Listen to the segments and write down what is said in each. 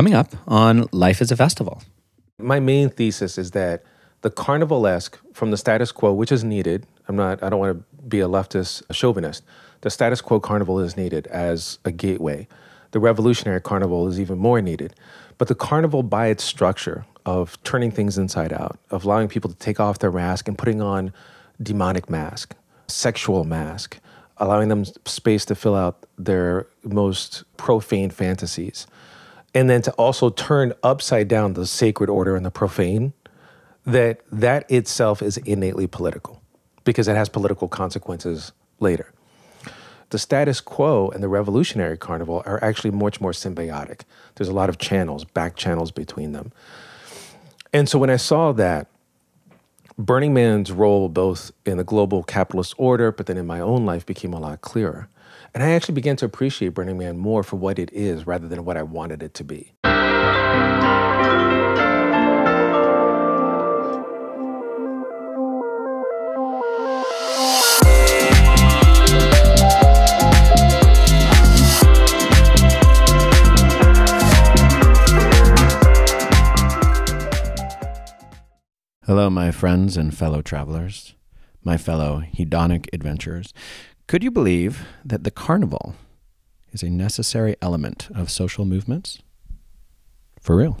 Coming up on Life is a Festival. My main thesis is that the carnivalesque from the status quo, which is needed, I'm not, I don't want to be a leftist a chauvinist. The status quo carnival is needed as a gateway. The revolutionary carnival is even more needed. But the carnival, by its structure of turning things inside out, of allowing people to take off their mask and putting on demonic mask, sexual mask, allowing them space to fill out their most profane fantasies, and then to also turn upside down the sacred order and the profane, that that itself is innately political because it has political consequences later. The status quo and the revolutionary carnival are actually much more symbiotic. There's a lot of channels, back channels between them. And so when I saw that, Burning Man's role both in the global capitalist order, but then in my own life became a lot clearer. And I actually began to appreciate Burning Man more for what it is rather than what I wanted it to be. Hello, my friends and fellow travelers, my fellow hedonic adventurers. Could you believe that the carnival is a necessary element of social movements? For real.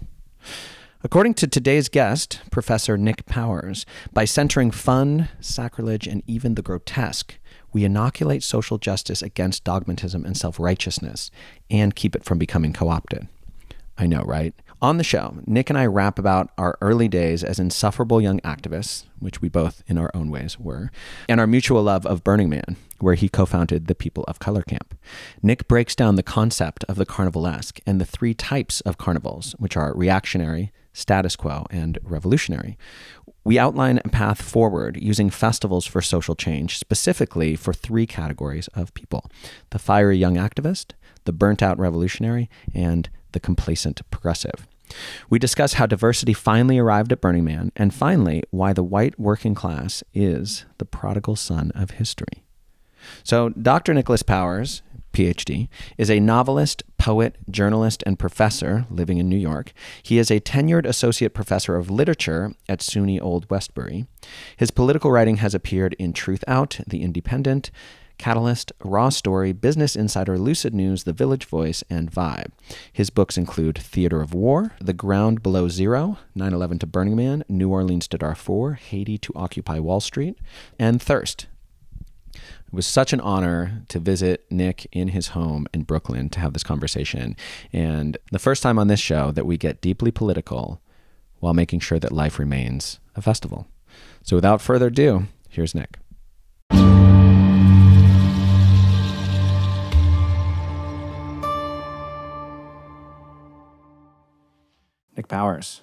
According to today's guest, Professor Nick Powers, by centering fun, sacrilege, and even the grotesque, we inoculate social justice against dogmatism and self righteousness and keep it from becoming co opted. I know, right? On the show, Nick and I rap about our early days as insufferable young activists, which we both, in our own ways, were, and our mutual love of Burning Man, where he co founded the People of Color Camp. Nick breaks down the concept of the carnivalesque and the three types of carnivals, which are reactionary, status quo, and revolutionary. We outline a path forward using festivals for social change, specifically for three categories of people the fiery young activist, the burnt out revolutionary, and the complacent progressive. We discuss how diversity finally arrived at Burning Man, and finally, why the white working class is the prodigal son of history. So, Dr. Nicholas Powers, PhD, is a novelist, poet, journalist, and professor living in New York. He is a tenured associate professor of literature at SUNY Old Westbury. His political writing has appeared in Truth Out, The Independent, Catalyst, Raw Story, Business Insider, Lucid News, The Village Voice, and Vibe. His books include Theater of War, The Ground Below Zero, 9 11 to Burning Man, New Orleans to Darfur, Haiti to Occupy Wall Street, and Thirst. It was such an honor to visit Nick in his home in Brooklyn to have this conversation. And the first time on this show that we get deeply political while making sure that life remains a festival. So without further ado, here's Nick. Nick Powers.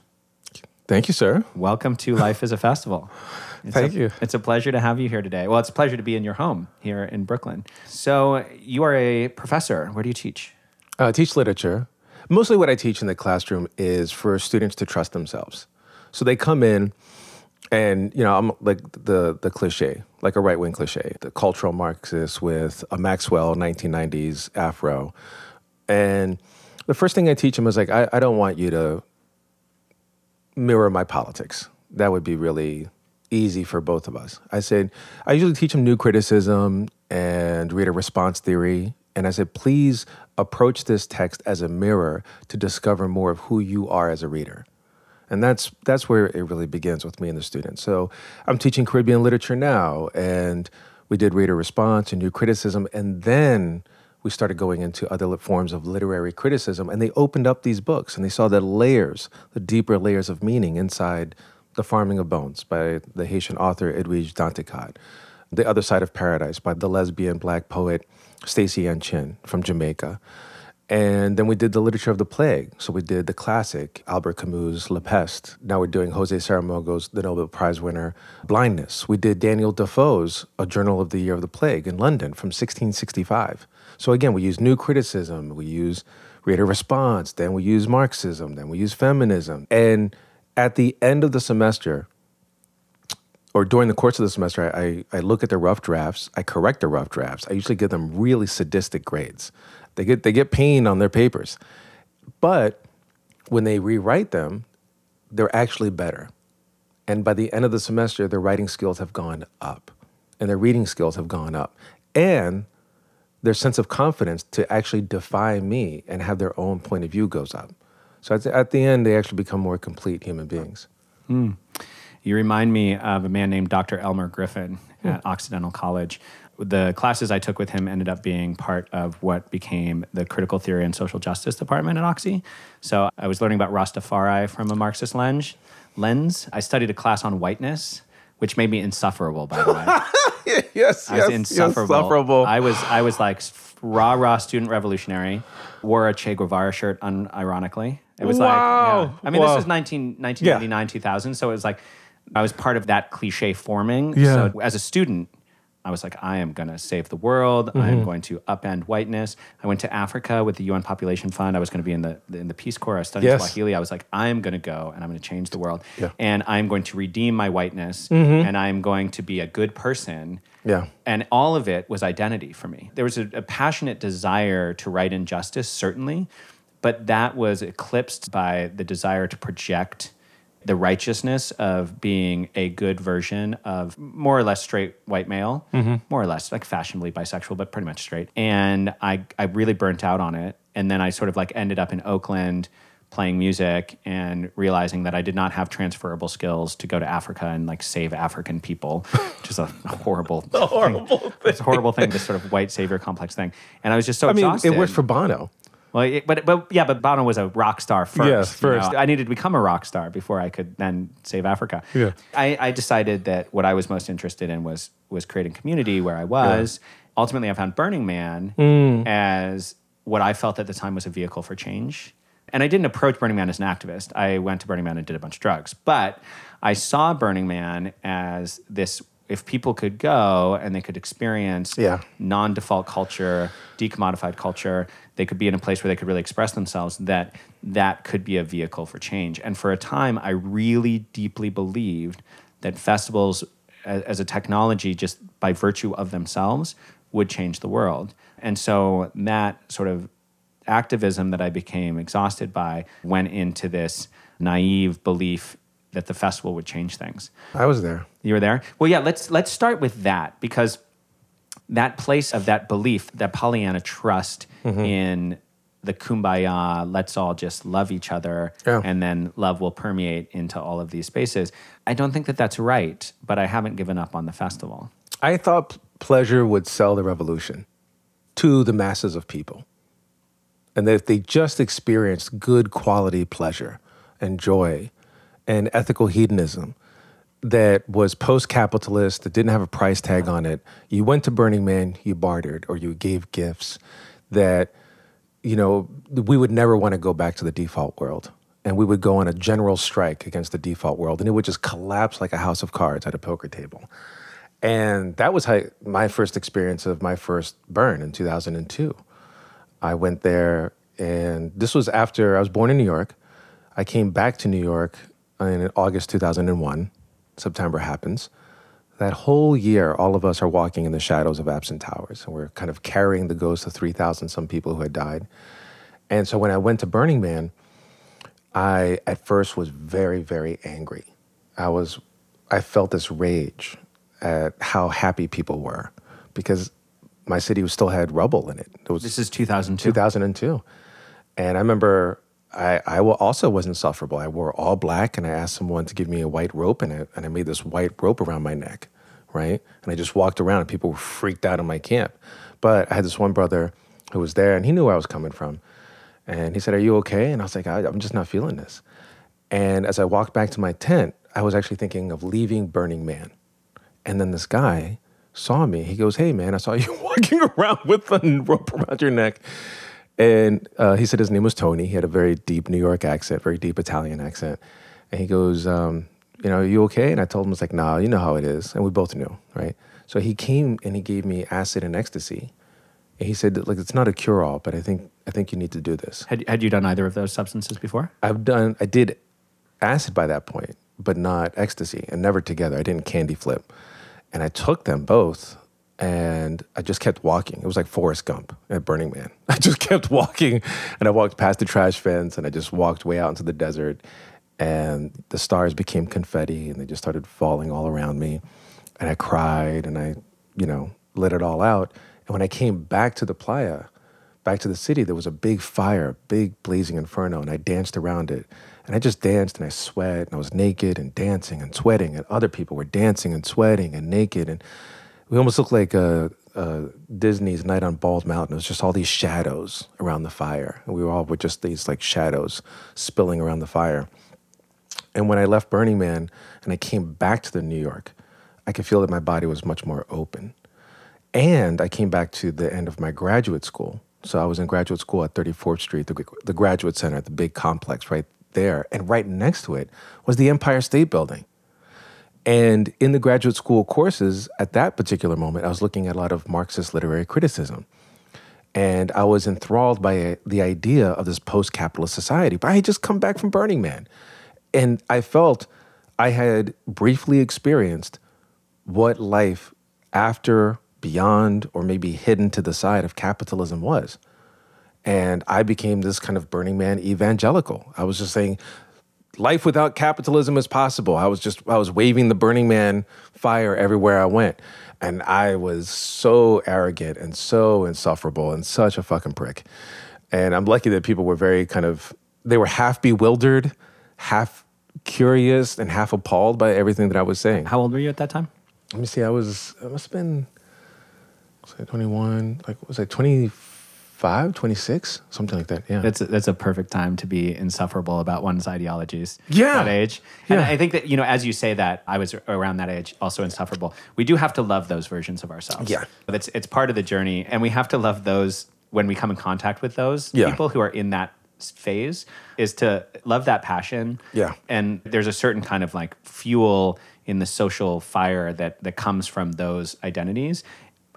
Thank you, sir. Welcome to Life is a Festival. It's Thank a, you. It's a pleasure to have you here today. Well, it's a pleasure to be in your home here in Brooklyn. So, you are a professor. Where do you teach? Uh, I teach literature. Mostly what I teach in the classroom is for students to trust themselves. So they come in and, you know, I'm like the, the cliche, like a right wing cliche, the cultural Marxist with a Maxwell 1990s afro. And the first thing I teach them is like, I, I don't want you to mirror my politics. That would be really easy for both of us. I said, I usually teach them new criticism and reader response theory. And I said, please approach this text as a mirror to discover more of who you are as a reader. And that's that's where it really begins with me and the students. So I'm teaching Caribbean literature now, and we did reader response and new criticism, and then we started going into other forms of literary criticism, and they opened up these books and they saw the layers, the deeper layers of meaning inside The Farming of Bones by the Haitian author Edwidge Danticat, The Other Side of Paradise by the lesbian black poet Staceyann Chin from Jamaica. And then we did the literature of the plague. So we did the classic Albert Camus' La Peste. Now we're doing Jose Saramago's, the Nobel Prize winner, Blindness. We did Daniel Defoe's A Journal of the Year of the Plague in London from 1665. So again, we use new criticism, we use reader response, then we use Marxism, then we use feminism. And at the end of the semester, or during the course of the semester, I, I look at the rough drafts, I correct the rough drafts. I usually give them really sadistic grades. They get they get pain on their papers. But when they rewrite them, they're actually better. And by the end of the semester, their writing skills have gone up and their reading skills have gone up. And their sense of confidence to actually defy me and have their own point of view goes up. So at the, at the end, they actually become more complete human beings. Mm. You remind me of a man named Dr. Elmer Griffin at Occidental College. The classes I took with him ended up being part of what became the Critical Theory and Social Justice Department at Oxy. So I was learning about Rastafari from a Marxist lens. Lens. I studied a class on whiteness, which made me insufferable. By the way, yes, I was insufferable. insufferable. I was I was like rah rah student revolutionary. Wore a Che Guevara shirt unironically. It was wow. like, yeah. I mean, wow. this was 19, 1999, yeah. 2000. So it was like, I was part of that cliche forming. Yeah. So as a student, I was like, I am going to save the world. Mm-hmm. I am going to upend whiteness. I went to Africa with the UN Population Fund. I was going to be in the in the Peace Corps. I was studying yes. Swahili. I was like, I am going to go and I'm going to change the world. Yeah. And I'm going to redeem my whiteness. Mm-hmm. And I'm going to be a good person. Yeah. And all of it was identity for me. There was a, a passionate desire to right injustice, certainly, but that was eclipsed by the desire to project the righteousness of being a good version of more or less straight white male, mm-hmm. more or less like fashionably bisexual, but pretty much straight. And I, I really burnt out on it. And then I sort of like ended up in Oakland playing music and realizing that I did not have transferable skills to go to Africa and like save African people, which is a horrible, a horrible thing. thing. It's a horrible thing, this sort of white savior complex thing. And I was just so I mean, exhausted. it worked for Bono. Well, but but yeah, but Bono was a rock star first. Yes, first. You know? I needed to become a rock star before I could then save Africa. Yeah. I, I decided that what I was most interested in was was creating community where I was. Yeah. Ultimately, I found Burning Man mm. as what I felt at the time was a vehicle for change. And I didn't approach Burning Man as an activist. I went to Burning Man and did a bunch of drugs. But I saw Burning Man as this if people could go and they could experience yeah. non-default culture, decommodified culture, they could be in a place where they could really express themselves. That that could be a vehicle for change. And for a time, I really deeply believed that festivals, as, as a technology, just by virtue of themselves, would change the world. And so that sort of activism that I became exhausted by went into this naive belief that the festival would change things. I was there. You were there? Well, yeah, let's let's start with that because that place of that belief, that Pollyanna trust mm-hmm. in the kumbaya, let's all just love each other, yeah. and then love will permeate into all of these spaces. I don't think that that's right, but I haven't given up on the festival. I thought pleasure would sell the revolution to the masses of people. And that if they just experienced good quality pleasure and joy and ethical hedonism, that was post capitalist, that didn't have a price tag on it. You went to Burning Man, you bartered, or you gave gifts that, you know, we would never want to go back to the default world. And we would go on a general strike against the default world, and it would just collapse like a house of cards at a poker table. And that was how, my first experience of my first burn in 2002. I went there, and this was after I was born in New York. I came back to New York in August 2001 September happens, that whole year, all of us are walking in the shadows of absent towers, and we're kind of carrying the ghosts of 3,000 some people who had died. And so when I went to Burning Man, I at first was very, very angry. I was, I felt this rage at how happy people were because my city still had rubble in it. it was this is 2002. 2002. And I remember I, I also was insufferable. I wore all black and I asked someone to give me a white rope and I, and I made this white rope around my neck, right? And I just walked around and people were freaked out in my camp. But I had this one brother who was there and he knew where I was coming from. And he said, Are you okay? And I was like, I, I'm just not feeling this. And as I walked back to my tent, I was actually thinking of leaving Burning Man. And then this guy saw me. He goes, Hey, man, I saw you walking around with a rope around your neck. And uh, he said his name was Tony. He had a very deep New York accent, very deep Italian accent. And he goes, um, you know, are you okay? And I told him, it's like, nah, you know how it is. And we both knew, right? So he came and he gave me acid and ecstasy. And he said, like, it's not a cure all, but I think I think you need to do this. Had, had you done either of those substances before? I've done, I did acid by that point, but not ecstasy, and never together. I didn't candy flip. And I took them both and I just kept walking. It was like Forrest Gump at Burning Man. I just kept walking and I walked past the trash fence and I just walked way out into the desert and the stars became confetti and they just started falling all around me and I cried and I, you know, let it all out. And when I came back to the playa, back to the city, there was a big fire, a big blazing inferno and I danced around it. And I just danced and I sweat and I was naked and dancing and sweating and other people were dancing and sweating and naked and we almost looked like uh, uh, Disney's Night on Bald Mountain. It was just all these shadows around the fire. And we were all with just these like shadows spilling around the fire. And when I left Burning Man and I came back to the New York, I could feel that my body was much more open. And I came back to the end of my graduate school. So I was in graduate school at 34th Street, the, the graduate center, the big complex right there. And right next to it was the Empire State Building. And in the graduate school courses at that particular moment, I was looking at a lot of Marxist literary criticism. And I was enthralled by a, the idea of this post capitalist society. But I had just come back from Burning Man. And I felt I had briefly experienced what life after, beyond, or maybe hidden to the side of capitalism was. And I became this kind of Burning Man evangelical. I was just saying, life without capitalism is possible. I was just I was waving the Burning Man fire everywhere I went. And I was so arrogant and so insufferable and such a fucking prick. And I'm lucky that people were very kind of they were half bewildered, half curious, and half appalled by everything that I was saying. How old were you at that time? Let me see, I was I must have been was I 21, like was I 20 25, 26, something like that. Yeah. That's a, that's a perfect time to be insufferable about one's ideologies. Yeah. That age. And yeah. I think that, you know, as you say that, I was around that age also insufferable. We do have to love those versions of ourselves. Yeah. But it's, it's part of the journey. And we have to love those when we come in contact with those yeah. people who are in that phase is to love that passion. Yeah. And there's a certain kind of like fuel in the social fire that that comes from those identities.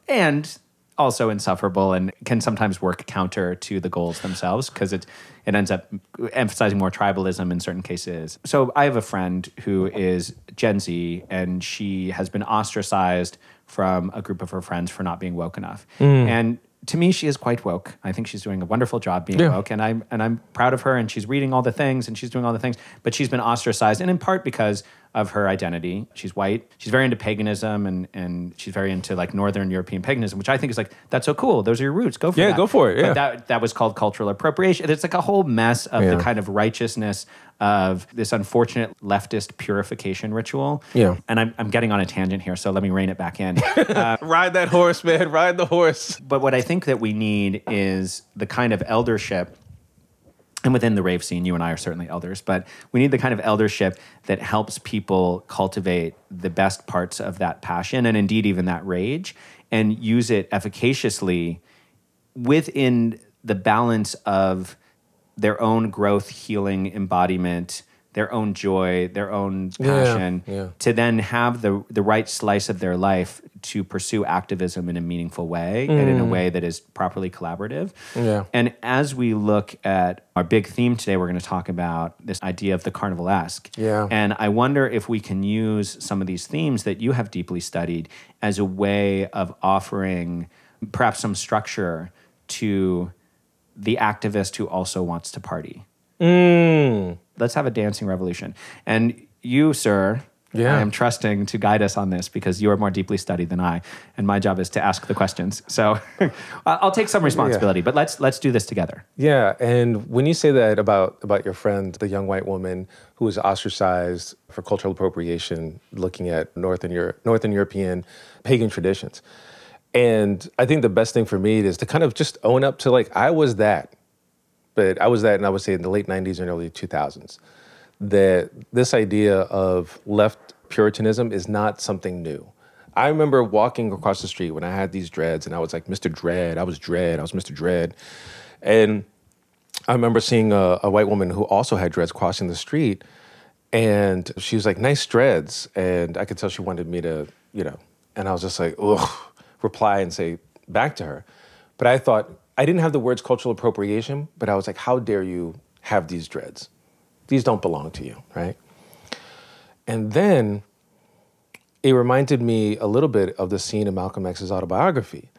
And also insufferable and can sometimes work counter to the goals themselves because it it ends up emphasizing more tribalism in certain cases. So I have a friend who is Gen Z and she has been ostracized from a group of her friends for not being woke enough. Mm. And to me, she is quite woke. I think she's doing a wonderful job being yeah. woke, and I'm and I'm proud of her. And she's reading all the things, and she's doing all the things. But she's been ostracized, and in part because of her identity. She's white. She's very into paganism, and and she's very into like Northern European paganism, which I think is like that's so cool. Those are your roots. Go for it. yeah, that. go for it. Yeah, but that that was called cultural appropriation. It's like a whole mess of yeah. the kind of righteousness of this unfortunate leftist purification ritual. Yeah. And I'm, I'm getting on a tangent here, so let me rein it back in. Uh, Ride that horse, man. Ride the horse. But what I think that we need is the kind of eldership and within the rave scene, you and I are certainly elders, but we need the kind of eldership that helps people cultivate the best parts of that passion and indeed even that rage and use it efficaciously within the balance of their own growth, healing, embodiment, their own joy, their own passion, yeah, yeah. to then have the the right slice of their life to pursue activism in a meaningful way mm. and in a mm. way that is properly collaborative. Yeah. And as we look at our big theme today, we're going to talk about this idea of the carnivalesque. Yeah. And I wonder if we can use some of these themes that you have deeply studied as a way of offering perhaps some structure to the activist who also wants to party. Mm. Let's have a dancing revolution. And you, sir, yeah. I am trusting to guide us on this because you are more deeply studied than I, and my job is to ask the questions. So I'll take some responsibility, yeah. but let's let's do this together. Yeah, and when you say that about about your friend, the young white woman who was ostracized for cultural appropriation, looking at Northern Europe, Northern European pagan traditions, and I think the best thing for me is to kind of just own up to like I was that, but I was that, and I would say in the late '90s and early 2000s, that this idea of left Puritanism is not something new. I remember walking across the street when I had these dreads, and I was like Mr. Dread. I was Dread. I was Mr. Dread, and I remember seeing a, a white woman who also had dreads crossing the street, and she was like, "Nice dreads," and I could tell she wanted me to, you know, and I was just like, ugh reply and say back to her. But I thought, I didn't have the words cultural appropriation, but I was like, how dare you have these dreads? These don't belong to you, right? And then it reminded me a little bit of the scene in Malcolm X's autobiography,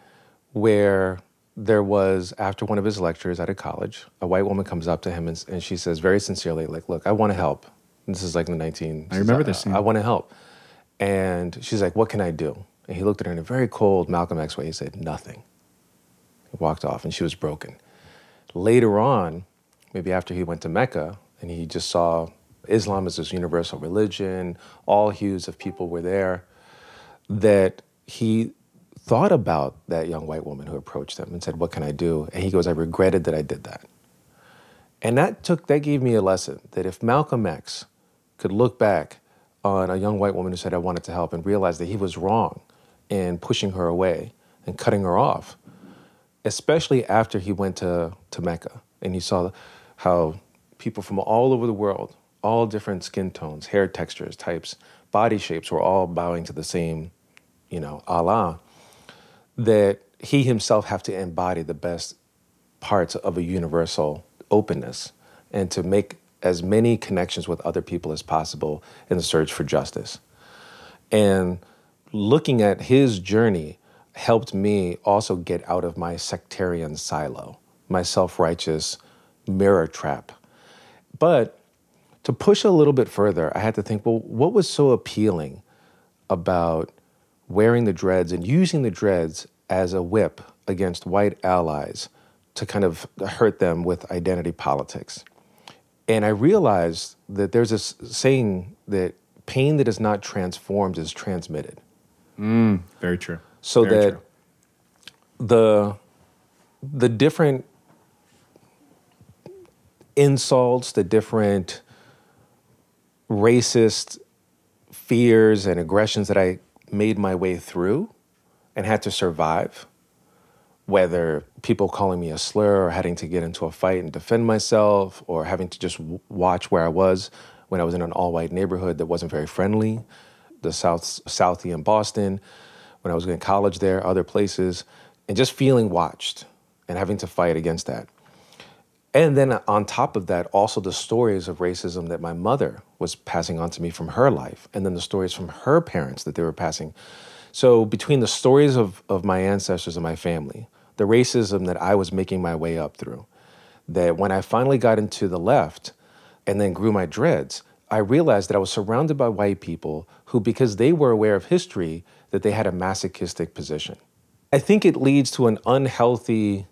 where there was, after one of his lectures at a college, a white woman comes up to him and, and she says very sincerely, like, look, I want to help. This is like in the 19... I remember this scene. I, I want to help. And she's like, what can I do? And he looked at her in a very cold Malcolm X way. He said, nothing. Walked off and she was broken. Later on, maybe after he went to Mecca and he just saw Islam as this universal religion, all hues of people were there, that he thought about that young white woman who approached him and said, What can I do? And he goes, I regretted that I did that. And that took that gave me a lesson that if Malcolm X could look back on a young white woman who said I wanted to help and realize that he was wrong in pushing her away and cutting her off, especially after he went to, to Mecca and he saw how people from all over the world, all different skin tones, hair textures, types, body shapes were all bowing to the same, you know, Allah, that he himself have to embody the best parts of a universal openness and to make as many connections with other people as possible in the search for justice. And looking at his journey helped me also get out of my sectarian silo, my self righteous mirror trap. But to push a little bit further, I had to think well, what was so appealing about wearing the dreads and using the dreads as a whip against white allies to kind of hurt them with identity politics? And I realized that there's this saying that pain that is not transformed is transmitted. Mm, very true. So very that true. the the different insults, the different racist fears and aggressions that I made my way through and had to survive, whether people calling me a slur or having to get into a fight and defend myself or having to just w- watch where I was when I was in an all white neighborhood that wasn't very friendly, the South Southie in Boston, when I was in college there, other places, and just feeling watched and having to fight against that. And then on top of that, also the stories of racism that my mother was passing on to me from her life, and then the stories from her parents that they were passing. So between the stories of, of my ancestors and my family, the racism that I was making my way up through, that when I finally got into the left and then grew my dreads, I realized that I was surrounded by white people who, because they were aware of history, that they had a masochistic position. I think it leads to an unhealthy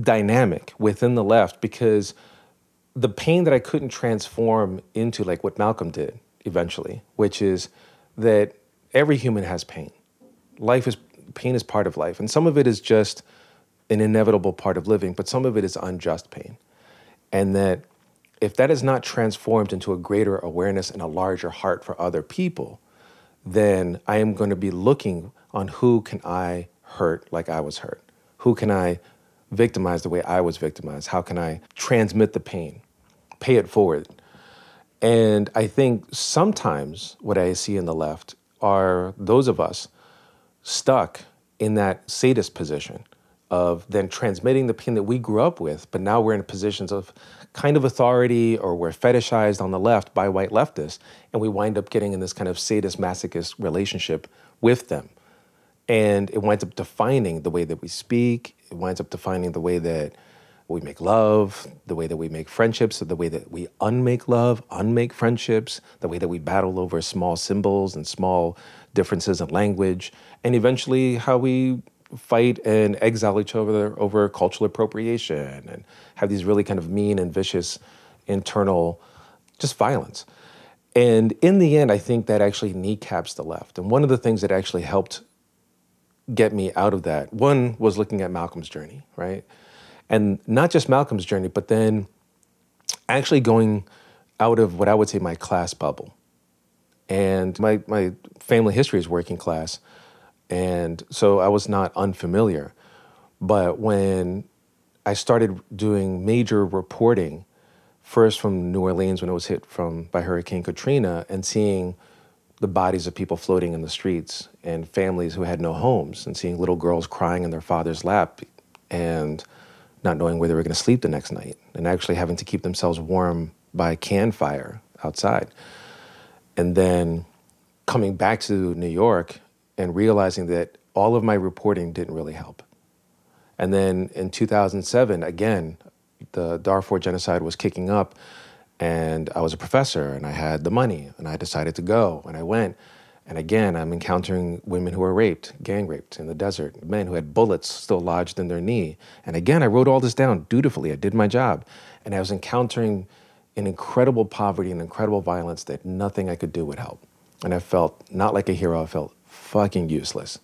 dynamic within the left because the pain that I couldn't transform into like what Malcolm did eventually, which is that every human has pain. Life is pain is part of life, and some of it is just an inevitable part of living, but some of it is unjust pain. And that if that is not transformed into a greater awareness and a larger heart for other people, then I am going to be looking on who can I hurt like I was hurt? Who can I victimize the way I was victimized? How can I transmit the pain, pay it forward? And I think sometimes what I see in the left are those of us stuck in that sadist position of then transmitting the pain that we grew up with, but now we're in positions of kind of authority or we're fetishized on the left by white leftists, and we wind up getting in this kind of sadist masochist relationship with them. And it winds up defining the way that we speak, it winds up defining the way that we make love, the way that we make friendships, the way that we unmake love, unmake friendships, the way that we battle over small symbols and small differences in language, and eventually how we fight and exile each other over cultural appropriation and have these really kind of mean and vicious internal just violence. And in the end, I think that actually kneecaps the left. And one of the things that actually helped get me out of that. One was looking at Malcolm's journey, right? And not just Malcolm's journey, but then actually going out of what I would say my class bubble. And my, my family history is working class. And so I was not unfamiliar. But when I started doing major reporting, first from New Orleans when it was hit from by Hurricane Katrina, and seeing the bodies of people floating in the streets and families who had no homes and seeing little girls crying in their father's lap and not knowing where they were going to sleep the next night and actually having to keep themselves warm by can fire outside. And then coming back to New York and realizing that all of my reporting didn't really help. And then in 2007, again, the Darfur genocide was kicking up, and I was a professor and I had the money, and I decided to go, and I went. And again, I'm encountering women who were raped, gang raped in the desert, men who had bullets still lodged in their knee. And again, I wrote all this down dutifully. I did my job. And I was encountering an incredible poverty and incredible violence that nothing I could do would help. And I felt not like a hero, I felt fucking useless.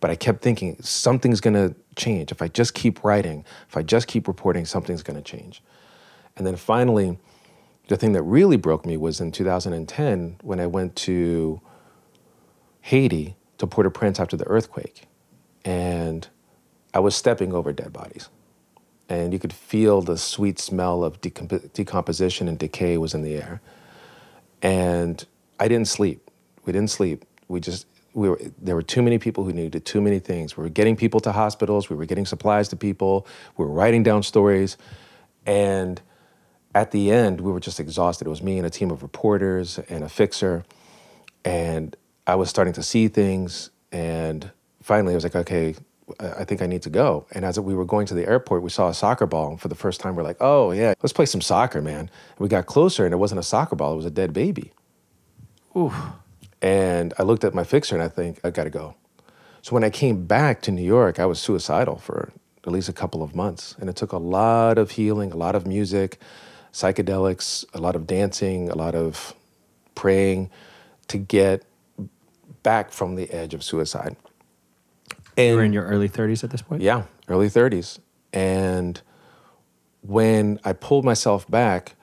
But I kept thinking something's gonna change. If I just keep writing, if I just keep reporting, something's gonna change. And then finally, the thing that really broke me was in 2010 when I went to Haiti to Port au Prince after the earthquake. And I was stepping over dead bodies. And you could feel the sweet smell of decomp- decomposition and decay was in the air. And I didn't sleep. We didn't sleep. We just, we were, there were too many people who needed too many things. We were getting people to hospitals, we were getting supplies to people, we were writing down stories. And at the end, we were just exhausted. It was me and a team of reporters and a fixer. And I was starting to see things, and finally I was like, okay, I think I need to go. And as we were going to the airport, we saw a soccer ball. And for the first time, we're like, oh, yeah, let's play some soccer, man. And we got closer, and it wasn't a soccer ball, it was a dead baby. Ooh. And I looked at my fixer, and I think, I gotta go. So when I came back to New York, I was suicidal for at least a couple of months. And it took a lot of healing, a lot of music, psychedelics, a lot of dancing, a lot of praying to get back from the edge of suicide. And You were in your early 30s at this point? yeah, early 30s. And when I pulled myself back,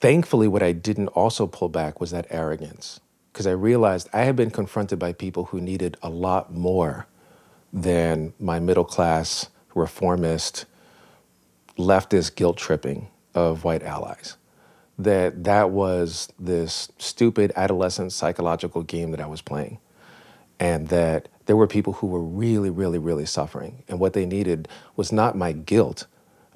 thankfully, what I didn't also pull back was that arrogance. Because I realized I had been confronted by people who needed a lot more than my middle class, reformist, leftist guilt tripping of white allies. That that was this stupid adolescent psychological game that I was playing and that there were people who were really, really, really suffering. And what they needed was not my guilt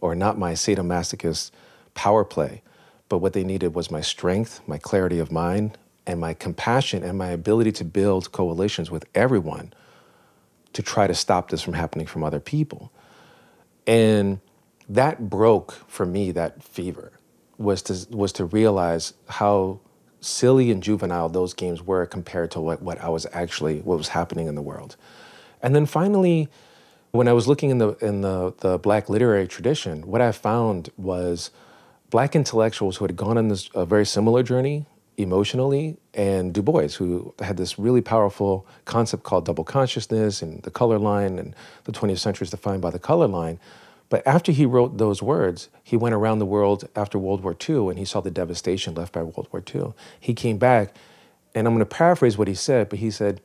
or not my sadomasochist power play, but what they needed was my strength, my clarity of mind, and my compassion and my ability to build coalitions with everyone to try to stop this from happening from other people. And that broke for me that fever was to was to realize how silly and juvenile those games were compared to what, what I was actually what was happening in the world. And then finally, when I was looking in the in the, the black literary tradition, what I found was black intellectuals who had gone on this a very similar journey emotionally, and Du Bois, who had this really powerful concept called double consciousness and the color line, and the 20th century is defined by the color line. But after he wrote those words, he went around the world after World War II and he saw the devastation left by World War II. He came back, and I'm going to paraphrase what he said, but he said,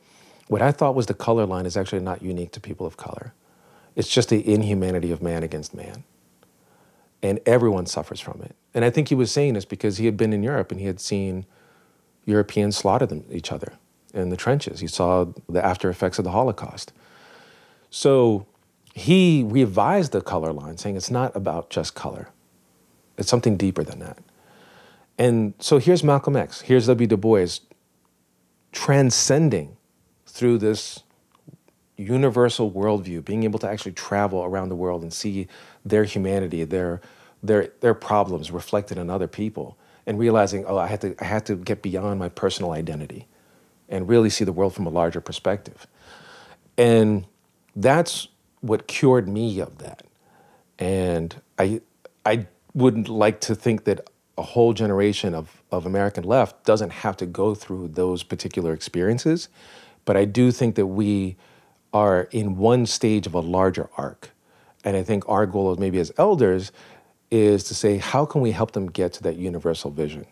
What I thought was the color line is actually not unique to people of color. It's just the inhumanity of man against man. And everyone suffers from it. And I think he was saying this because he had been in Europe and he had seen Europeans slaughtered them, each other in the trenches. You saw the after effects of the Holocaust. So he revised the color line, saying it's not about just color, it's something deeper than that. And so here's Malcolm X, here's W. Du Bois transcending through this universal worldview, being able to actually travel around the world and see their humanity, their, their, their problems reflected in other people, and realizing, oh, I had, to, I had to get beyond my personal identity and really see the world from a larger perspective. And that's what cured me of that. And I, I wouldn't like to think that a whole generation of, of American left doesn't have to go through those particular experiences. But I do think that we are in one stage of a larger arc. And I think our goal, is maybe as elders, is to say, how can we help them get to that universal vision?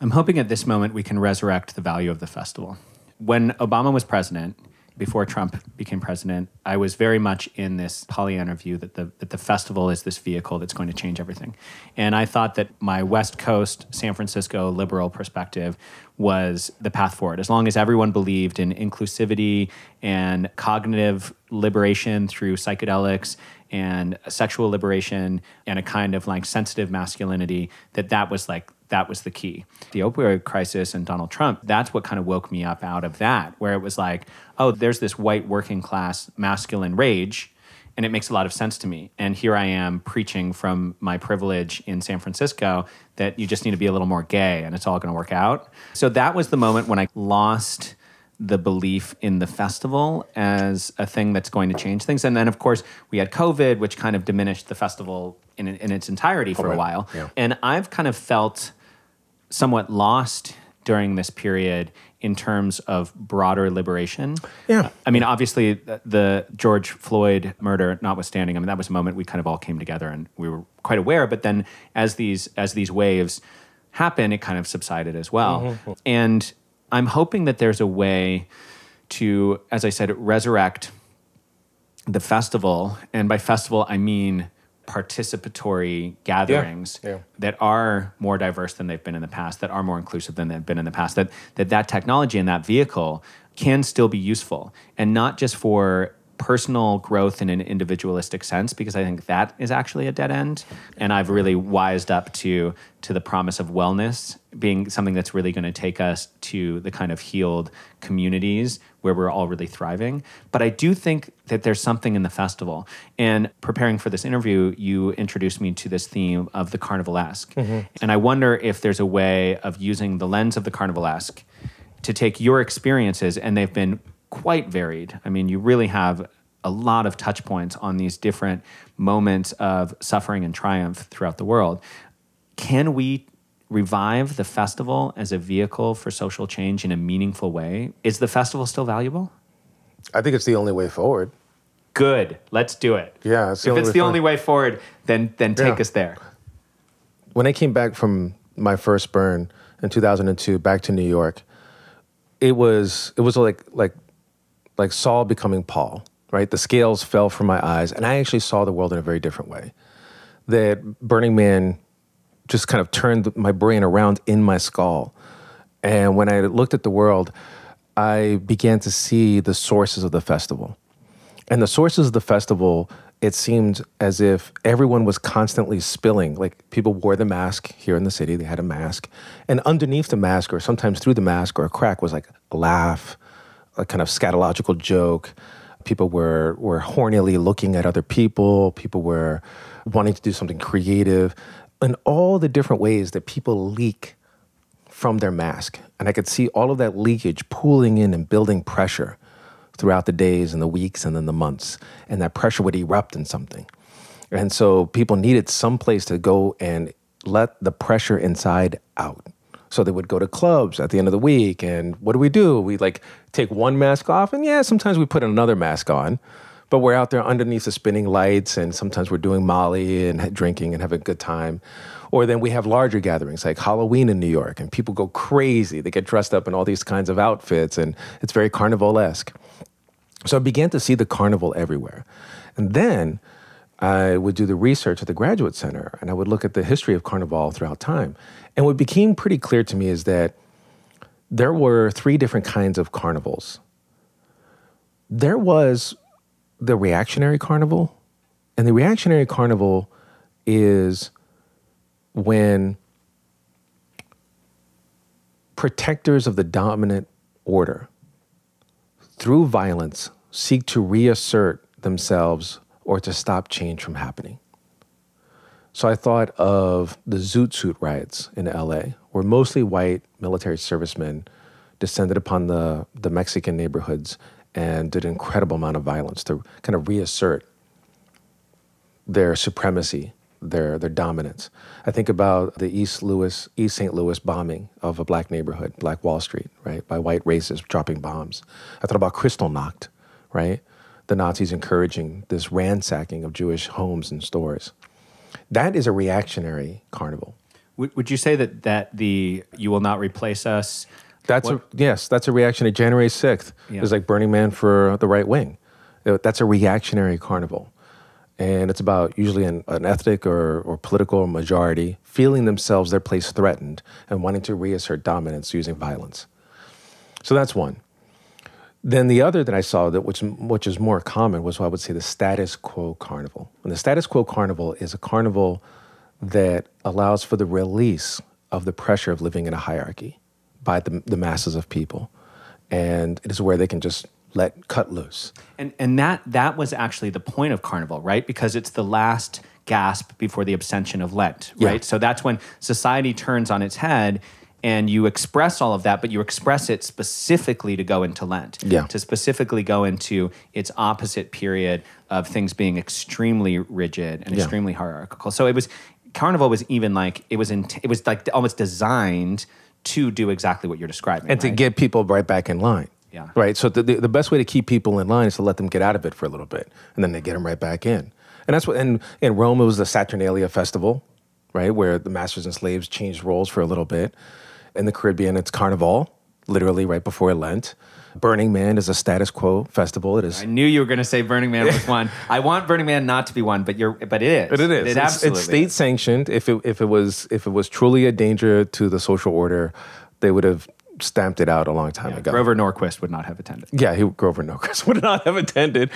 I'm hoping at this moment we can resurrect the value of the festival. When Obama was president, before Trump became president, I was very much in this Pollyanna view that the that the festival is this vehicle that's going to change everything. And I thought that my West Coast, San Francisco liberal perspective was the path forward. As long as everyone believed in inclusivity and cognitive liberation through psychedelics and sexual liberation and a kind of like sensitive masculinity, that that was like that was the key. The opioid crisis and Donald Trump, that's what kind of woke me up out of that, where it was like, oh, there's this white working class masculine rage and it makes a lot of sense to me. And here I am preaching from my privilege in San Francisco that you just need to be a little more gay and it's all going to work out. So that was the moment when I lost the belief in the festival as a thing that's going to change things. And then, of course, we had COVID, which kind of diminished the festival in, in its entirety for right. a while. Yeah. And I've kind of felt somewhat lost during this period in terms of broader liberation. Yeah. I mean, obviously, the, the George Floyd murder notwithstanding, I mean, that was a moment we kind of all came together and we were quite aware. But then, as these as these waves happen, it kind of subsided as well. Mm-hmm. And I'm hoping that there's a way to, as I said, resurrect the festival. And by festival, I mean participatory gatherings yeah. that are more diverse than they've been in the past, that are more inclusive than they've been in the past, that that, that technology and that vehicle can still be useful and not just for personal growth in an individualistic sense because I think that is actually a dead end. And I've really wised up to to the promise of wellness being something that's really going to take us to the kind of healed communities where we're all really thriving. But I do think that there's something in the festival. And preparing for this interview you introduced me to this theme of the carnivalesque mm-hmm. and I wonder if there's a way of using the lens of the carnivalesque to take your experiences, and they've been quite varied. I mean, you really have a lot of touch points on these different moments of suffering and triumph throughout the world. Can we revive the festival as a vehicle for social change in a meaningful way? Is the festival still valuable? I think it's the only way forward. Good. Let's do it. Yeah, it's if it's the forward. only way forward, then then take Yeah. us there. when I came back from my first burn in 2002 back to New York, it was it was like like like Saul becoming Paul, right? The scales fell from my eyes and I actually saw the world in a very different way. That Burning Man just kind of turned my brain around in my skull. And when I looked at the world, I began to see the sources of the festival. And the sources of the festival, it seemed as if everyone was constantly spilling. Like people wore the mask here in the city, they had a mask. And underneath the mask, or sometimes through the mask or a crack, was like a laugh, a kind of scatological joke. People were, were hornily looking at other people, people were wanting to do something creative, and all the different ways that people leak from their mask. And I could see all of that leakage pooling in and building pressure throughout the days and the weeks and then the months. And that pressure would erupt in something. And so people needed some place to go and let the pressure inside out. So they would go to clubs at the end of the week. And what do we do? We like take one mask off. And yeah, sometimes we put another mask on. But we're out there underneath the spinning lights, and sometimes we're doing Molly and drinking and having a good time. Or then we have larger gatherings like Halloween in New York, and people go crazy. They get dressed up in all these kinds of outfits, and it's very carnivalesque. So I began to see the carnival everywhere. And then I would do the research at the Graduate Center, and I would look at the history of carnival throughout time. And what became pretty clear to me is that there were three different kinds of carnivals. There was the reactionary carnival, and the reactionary carnival is when protectors of the dominant order, through violence, seek to reassert themselves or to stop change from happening. So I thought of the Zoot Suit riots in LA, where mostly white military servicemen descended upon the, the Mexican neighborhoods and did an incredible amount of violence to kind of reassert their supremacy, their their dominance. I think about the East Louis, East St. Louis bombing of a black neighborhood, Black Wall Street, right, by white racists dropping bombs. I thought about Kristallnacht, right, the Nazis encouraging this ransacking of Jewish homes and stores. That is a reactionary carnival. Would, would you say that that the "You Will Not Replace Us"? That's a, yes, that's a reaction to January sixth Yeah. is like Burning Man for the right wing. Uh, That's a reactionary carnival, And it's about usually an, an ethnic or, or political majority feeling themselves, their place threatened, and wanting to reassert dominance using violence. So that's one. Then the other that I saw that which which is more common was what I would say the status quo carnival. And the status quo carnival is a carnival that allows for the release of the pressure of living in a hierarchy by the, the masses of people. And it is where they can just let cut loose. And and that that was actually the point of carnival, right? Because it's the last gasp before the abstention of Lent, right? Yeah. So that's when society turns on its head and you express all of that, but you express it specifically to go into Lent. Yeah. To specifically go into its opposite period of things being extremely rigid and Yeah. extremely hierarchical. So it was carnival was even like it was in it was like almost designed to do exactly what you're describing. and to get people right back in line. Yeah. Right. So the, the, the best way to keep people in line is to let them get out of it for a little bit, and then they get them right back in. And that's what. And in Rome, it was the Saturnalia festival, right, where the masters and slaves changed roles for a little bit. In the Caribbean, it's Carnival, literally right before Lent. Burning Man is a status quo festival. It is. I knew you were going to say Burning Man was one. I want Burning Man not to be one, but you're, but it is. But it is. It It's- absolutely. it's state sanctioned. If it if it was if it was truly a danger to the social order, they would have stamped it out a long time ago. Grover Norquist would not have attended. Yeah, he Grover Norquist would not have attended.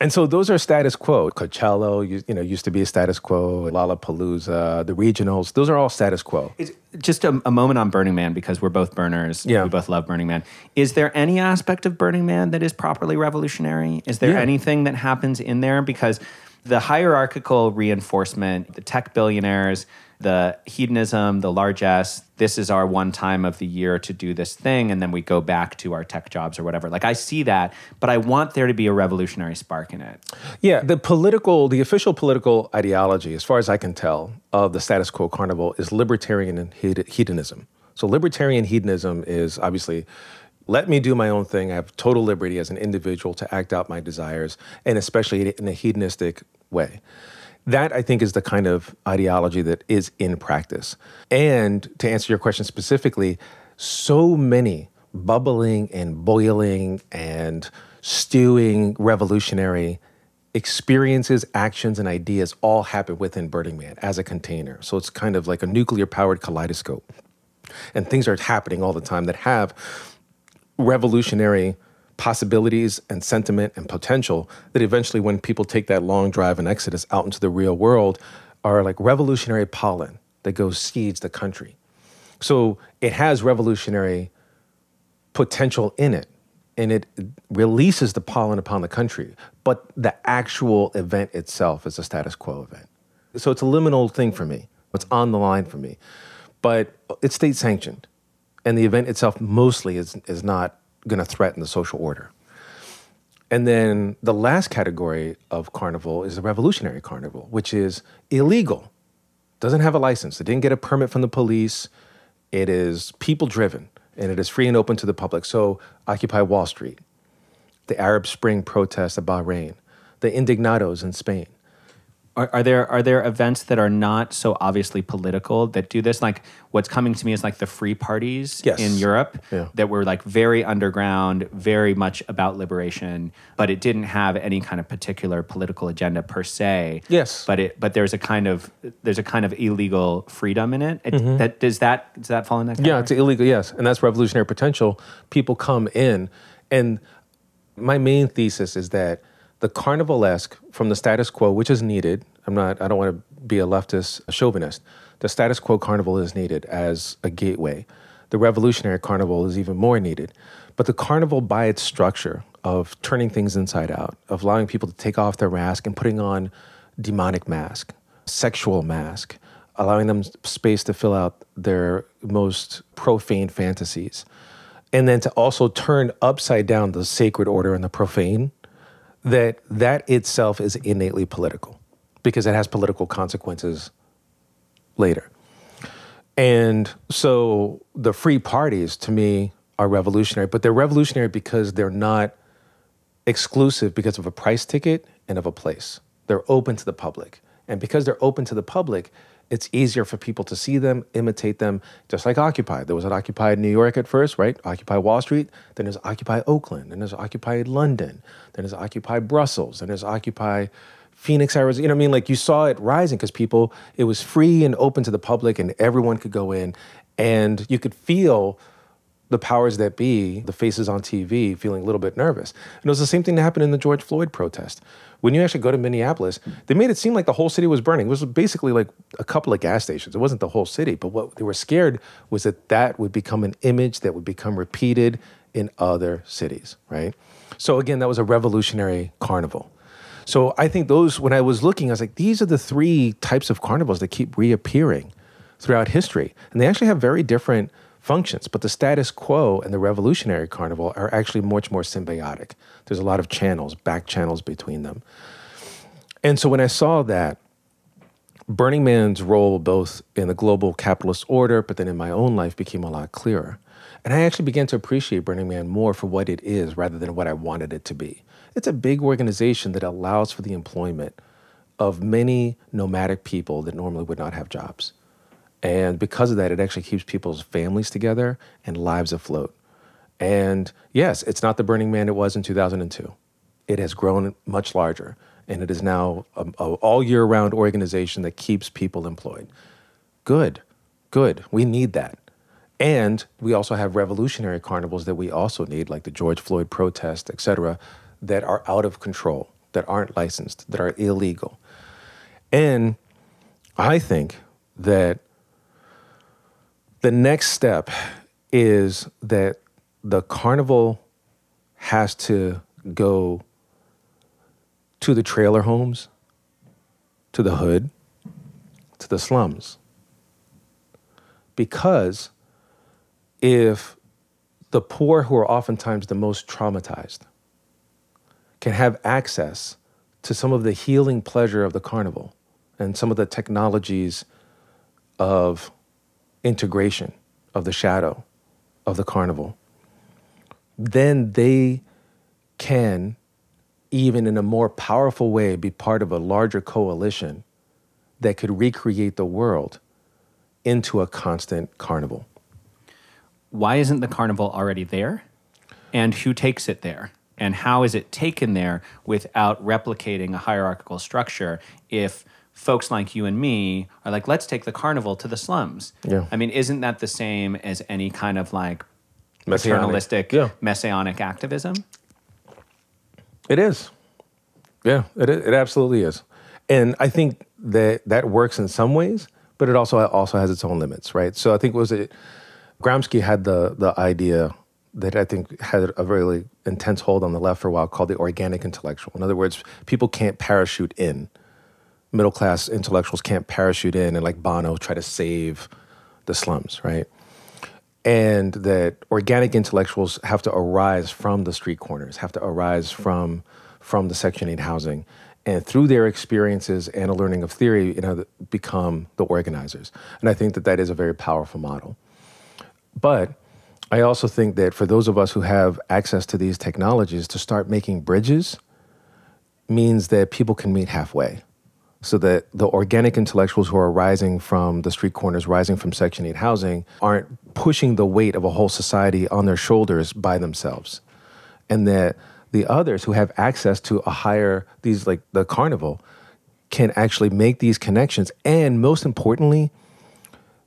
And so those are status quo. Coachella, you, you know, used to be a status quo. Lollapalooza, the regionals, those are all status quo. It's just a, a moment on Burning Man because we're both burners. Yeah. We both love Burning Man. Is there any aspect of Burning Man that is properly revolutionary? Is there Yeah. anything that happens in there? Because the hierarchical reinforcement, the tech billionaires, the hedonism, the largesse, this is our one time of the year to do this thing, and then we go back to our tech jobs or whatever. Like I see that, but I want there to be a revolutionary spark in it. Yeah, the political, the official political ideology, as far as I can tell, of the status quo carnival is libertarian and hed- hedonism. So libertarian hedonism is obviously let me do my own thing. I have total liberty as an individual to act out my desires, and especially in a hedonistic way. That I think is the kind of ideology that is in practice. And to answer your question specifically, so many bubbling and boiling and stewing revolutionary experiences, actions, and ideas all happen within Burning Man as a container. So it's kind of like a nuclear powered kaleidoscope. And things are happening all the time that have revolutionary possibilities and sentiment and potential that eventually when people take that long drive and exodus out into the real world are like revolutionary pollen that goes seeds the country. So it has revolutionary potential in it and it releases the pollen upon the country but the actual event itself is a status quo event. So it's a liminal thing for me. It's on the line for me. But it's state sanctioned and the event itself mostly is, is not going to threaten the social order and then the last category of carnival is the revolutionary carnival which is illegal doesn't have a license. It didn't get a permit from the police. It is people driven and it is free and open to the public. So, Occupy Wall Street, the Arab Spring protests of Bahrain, the Indignados in Spain. Are, are there are there events that are not so obviously political that do this? Like what's coming to me is like the free parties Yes. in Europe Yeah. that were like very underground, very much about liberation, but it didn't have any kind of particular political agenda per se. Yes. but it but there's a kind of there's a kind of illegal freedom in it. It- That does that does that fall in that? Mm-hmm. Yeah, it's illegal, yes. And that's revolutionary potential. People come in. And my main thesis is that the carnivalesque from the status quo, which is needed, I'm not, I don't want to be a leftist a chauvinist. The status quo carnival is needed as a gateway. The revolutionary carnival is even more needed. But the carnival, by its structure of turning things inside out, of allowing people to take off their mask and putting on demonic mask, sexual mask, allowing them space to fill out their most profane fantasies, and then to also turn upside down the sacred order and the profane, that that itself is innately political because it has political consequences later. And so the free parties to me are revolutionary, but they're revolutionary because they're not exclusive because of a price ticket and of a place. They're open to the public. And because they're open to the public, it's easier for people to see them, imitate them, just like Occupy. There was an Occupy New York at first, right? Occupy Wall Street. Then there's Occupy Oakland. Then there's Occupy London. Then there's Occupy Brussels. Then there's Occupy Phoenix, Arizona. You know what I mean? Like you saw it rising because people, it was free and open to the public and everyone could go in and you could feel the powers that be, the faces on TV, feeling a little bit nervous. And it was the same thing that happened in the George Floyd protest. When you actually go to Minneapolis, they made it seem like the whole city was burning. It was basically like a couple of gas stations. It wasn't the whole city, but what they were scared was that that would become an image that would become repeated in other cities, right? So again, that was a revolutionary carnival. So I think those, when I was looking, I was like, these are the three types of carnivals that keep reappearing throughout history. And they actually have very different functions, but the status quo and the revolutionary carnival are actually much more symbiotic. There's a lot of channels, back channels between them. And so when I saw that, Burning Man's role both in the global capitalist order, but then in my own life became a lot clearer. And I actually began to appreciate Burning Man more for what it is rather than what I wanted it to be. It's a big organization that allows for the employment of many nomadic people that normally would not have jobs. And because of that, it actually keeps people's families together and lives afloat. And yes, it's not the Burning Man it was in 2002. It has grown much larger, and it is now an all year round organization that keeps people employed. Good, good. We need that. And we also have revolutionary carnivals that we also need, like the George Floyd protest, et cetera, that are out of control, that aren't licensed, that are illegal. And I think that the next step is that the carnival has to go to the trailer homes, to the hood, to the slums. Because if the poor, who are oftentimes the most traumatized, can have access to some of the healing pleasure of the carnival and some of the technologies of integration of the shadow of the carnival, then they can, even in a more powerful way, be part of a larger coalition that could recreate the world into a constant carnival. Why isn't the carnival already there? And who takes it there? And how is it taken there without replicating a hierarchical structure if folks like you and me are like, let's take the carnival to the slums. Yeah. I mean, isn't that the same as any kind of like paternalistic, Yeah. messianic activism? It is. Yeah, it, it absolutely is. And I think that that works in some ways, but it also also has its own limits, right? So I think was it Gramsci had the the idea that I think had a really intense hold on the left for a while called the organic intellectual. In other words, people can't parachute in. Middle class intellectuals can't parachute in and like Bono try to save the slums, right? and that organic intellectuals have to arise from the street corners, have to arise from from the Section 8 housing, and through their experiences and a learning of theory, you know, become the organizers. And I think that that is a very powerful model. But I also think that for those of us who have access to these technologies, to start making bridges means that people can meet halfway so that the organic intellectuals who are rising from the street corners, rising from Section 8 housing, aren't pushing the weight of a whole society on their shoulders by themselves. And that the others who have access to a higher, these like the carnival, can actually make these connections. And most importantly,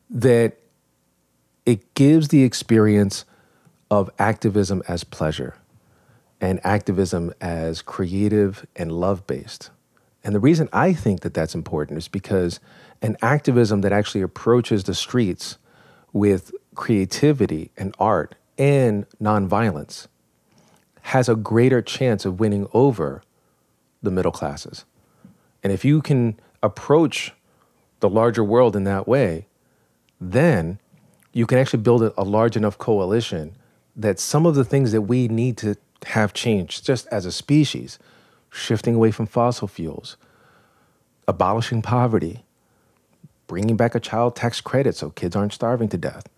that it gives the experience of activism as pleasure and activism as creative and love based. And the reason I think that that's important is because an activism that actually approaches the streets with creativity and art and nonviolence has a greater chance of winning over the middle classes. And if you can approach the larger world in that way, then you can actually build a, large enough coalition that some of the things that we need to have changed just as a species shifting away from fossil fuels, abolishing poverty, bringing back a child tax credit so kids aren't starving to death,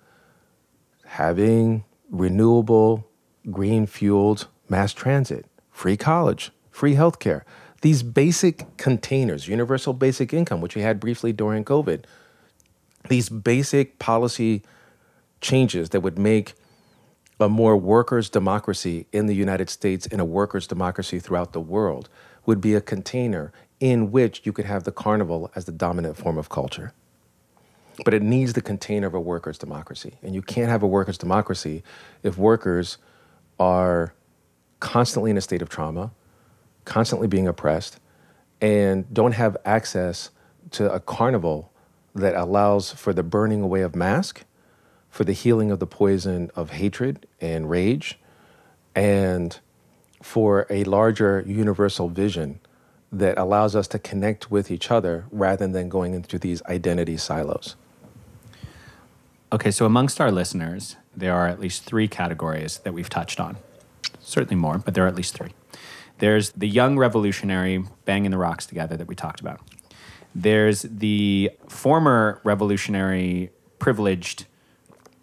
having renewable, green fueled mass transit, free college, free healthcare. These basic containers, universal basic income, which we had briefly during COVID, these basic policy changes that would make a more workers' democracy in the United States and a workers' democracy throughout the world would be a container in which you could have the carnival as the dominant form of culture. But it needs the container of a workers' democracy. And you can't have a workers' democracy if workers are constantly in a state of trauma, constantly being oppressed, and don't have access to a carnival that allows for the burning away of mask, for the healing of the poison of hatred and rage, and for a larger universal vision that allows us to connect with each other rather than going into these identity silos. Okay, so amongst our listeners, there are at least three categories that we've touched on. Certainly more, but there are at least three. There's the young revolutionary banging the rocks together that we talked about. There's the former revolutionary privileged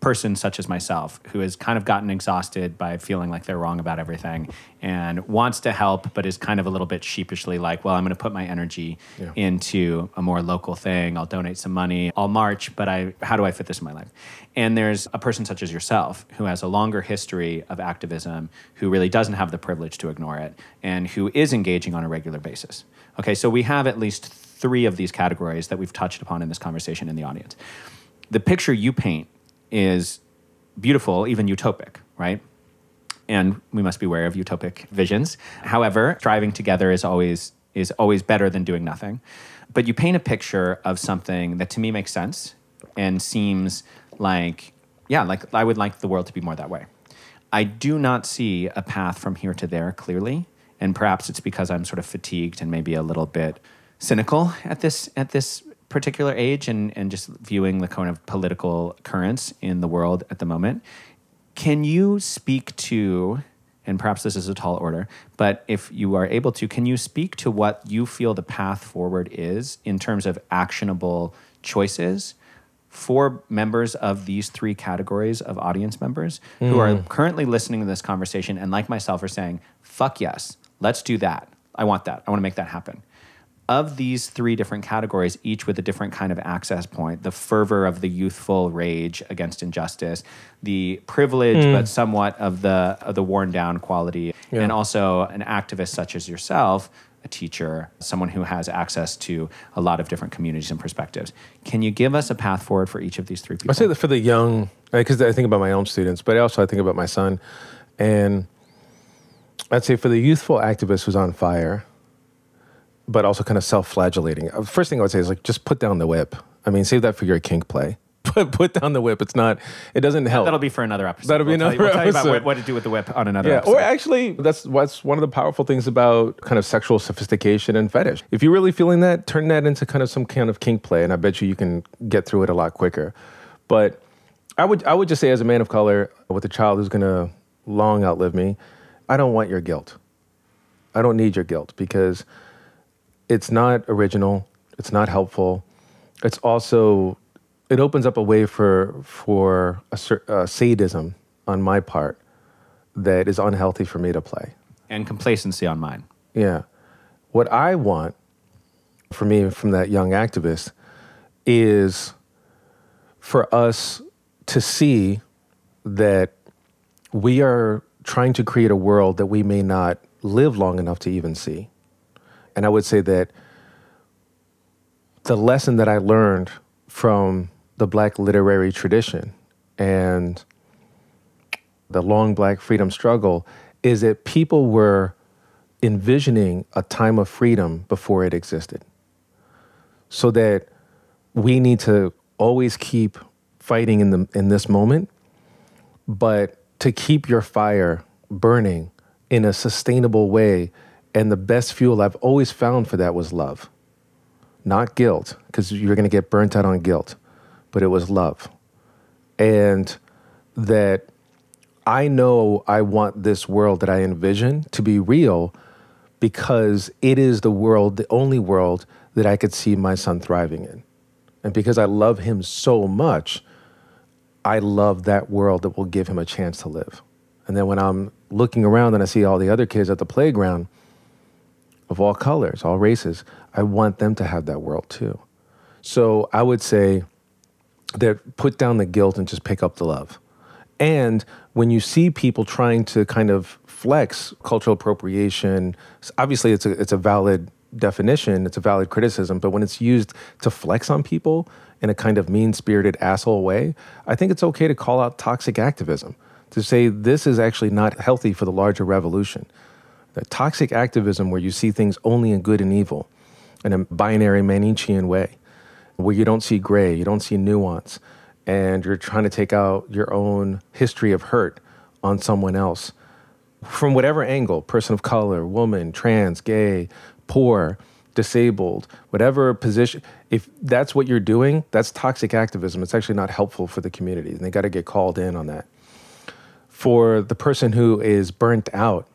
person such as myself who has kind of gotten exhausted by feeling like they're wrong about everything and wants to help but is kind of a little bit sheepishly like well i'm going to put my energy Yeah. into a more local thing. I'll donate some money. I'll march but i how do i fit this in my life? And there's a person such as yourself who has a longer history of activism who really doesn't have the privilege to ignore it and who is engaging on a regular basis. Okay so we have at least three of these categories that we've touched upon in this conversation in the audience. The picture you paint is beautiful, even utopic, right? And we must be aware of utopic visions. However, striving together is always is always better than doing nothing. But you paint a picture of something that to me makes sense and seems like yeah, like I would like the world to be more that way. I do not see a path from here to there clearly, and perhaps it's because I'm sort of fatigued and maybe a little bit cynical at this at this particular age and, and just viewing the kind of political currents in the world at the moment. Can you speak to, and perhaps this is a tall order, but if you are able to, can you speak to what you feel the path forward is in terms of actionable choices for members of these three categories of audience members who are hmm. currently listening to this conversation and, like myself, are saying, fuck yes, let's do that. I want that. I want to make that happen of these three different categories, each with a different kind of access point the fervor of the youthful rage against injustice, the privilege mm. but somewhat of the, of the worn down quality, and also an activist such as yourself, a teacher, someone who has access to a lot of different communities and perspectives. Can you give us a path forward for each of these three people? I say that for the young, because I think about my own students, but also I think about my son. And I'd say for the youthful activist who's on fire, but also kind of self flagellating, uh, first thing I would say is like, just put down the whip. I mean, save that for your kink play. Put, put down the whip. It's not, it doesn't help. That'll be for another episode. That'll be We'll you- another We'll tell you about episode. what, what to do with the whip on another Yeah, episode. or actually, that's what's one of the powerful things about kind of sexual sophistication and fetish. If you're really feeling that, turn that into kind of some kind of kink play, and I bet you you can get through it a lot quicker. But I would, I would just say, as a man of color with a child who's going to long outlive me, I don't want your guilt. I don't need your guilt because it's not original. It's not helpful. It's also it opens up a way for for a uh, sadism on my part that is unhealthy for me to play. and complacency on mine. Yeah. What I want for me from that young activist is for us to see that we are trying to create a world that we may not live long enough to even see. And I would say that the lesson that I learned from the black literary tradition and the long black freedom struggle is that people were envisioning a time of freedom before it existed. So that we need to always keep fighting in the in this moment, but to keep your fire burning in a sustainable way. And the best fuel I've always found for that was love. Not guilt, because you're gonna get burnt out on guilt, but it was love. And that I know I want this world that I envision to be real because it is the world, the only world that I could see my son thriving in. And because I love him so much, I love that world that will give him a chance to live. And then when I'm looking around and I see all the other kids at the playground of all colors, all races, I want them to have that world too. So I would say that put down the guilt and just pick up the love. And when you see people trying to kind of flex cultural appropriation, obviously it's a it's a valid definition, it's a valid criticism, but when it's used to flex on people in a kind of mean spirited asshole way, I think it's okay to call out toxic activism, to say this is actually not healthy for the larger revolution. That toxic activism, where you see things only in good and evil, in a binary Manichean way, where you don't see gray, you don't see nuance, and you're trying to take out your own history of hurt on someone else from whatever angle person of color, woman, trans, gay, poor, disabled, whatever position if that's what you're doing, that's toxic activism. It's actually not helpful for the community, and they got to get called in on that. For the person who is burnt out,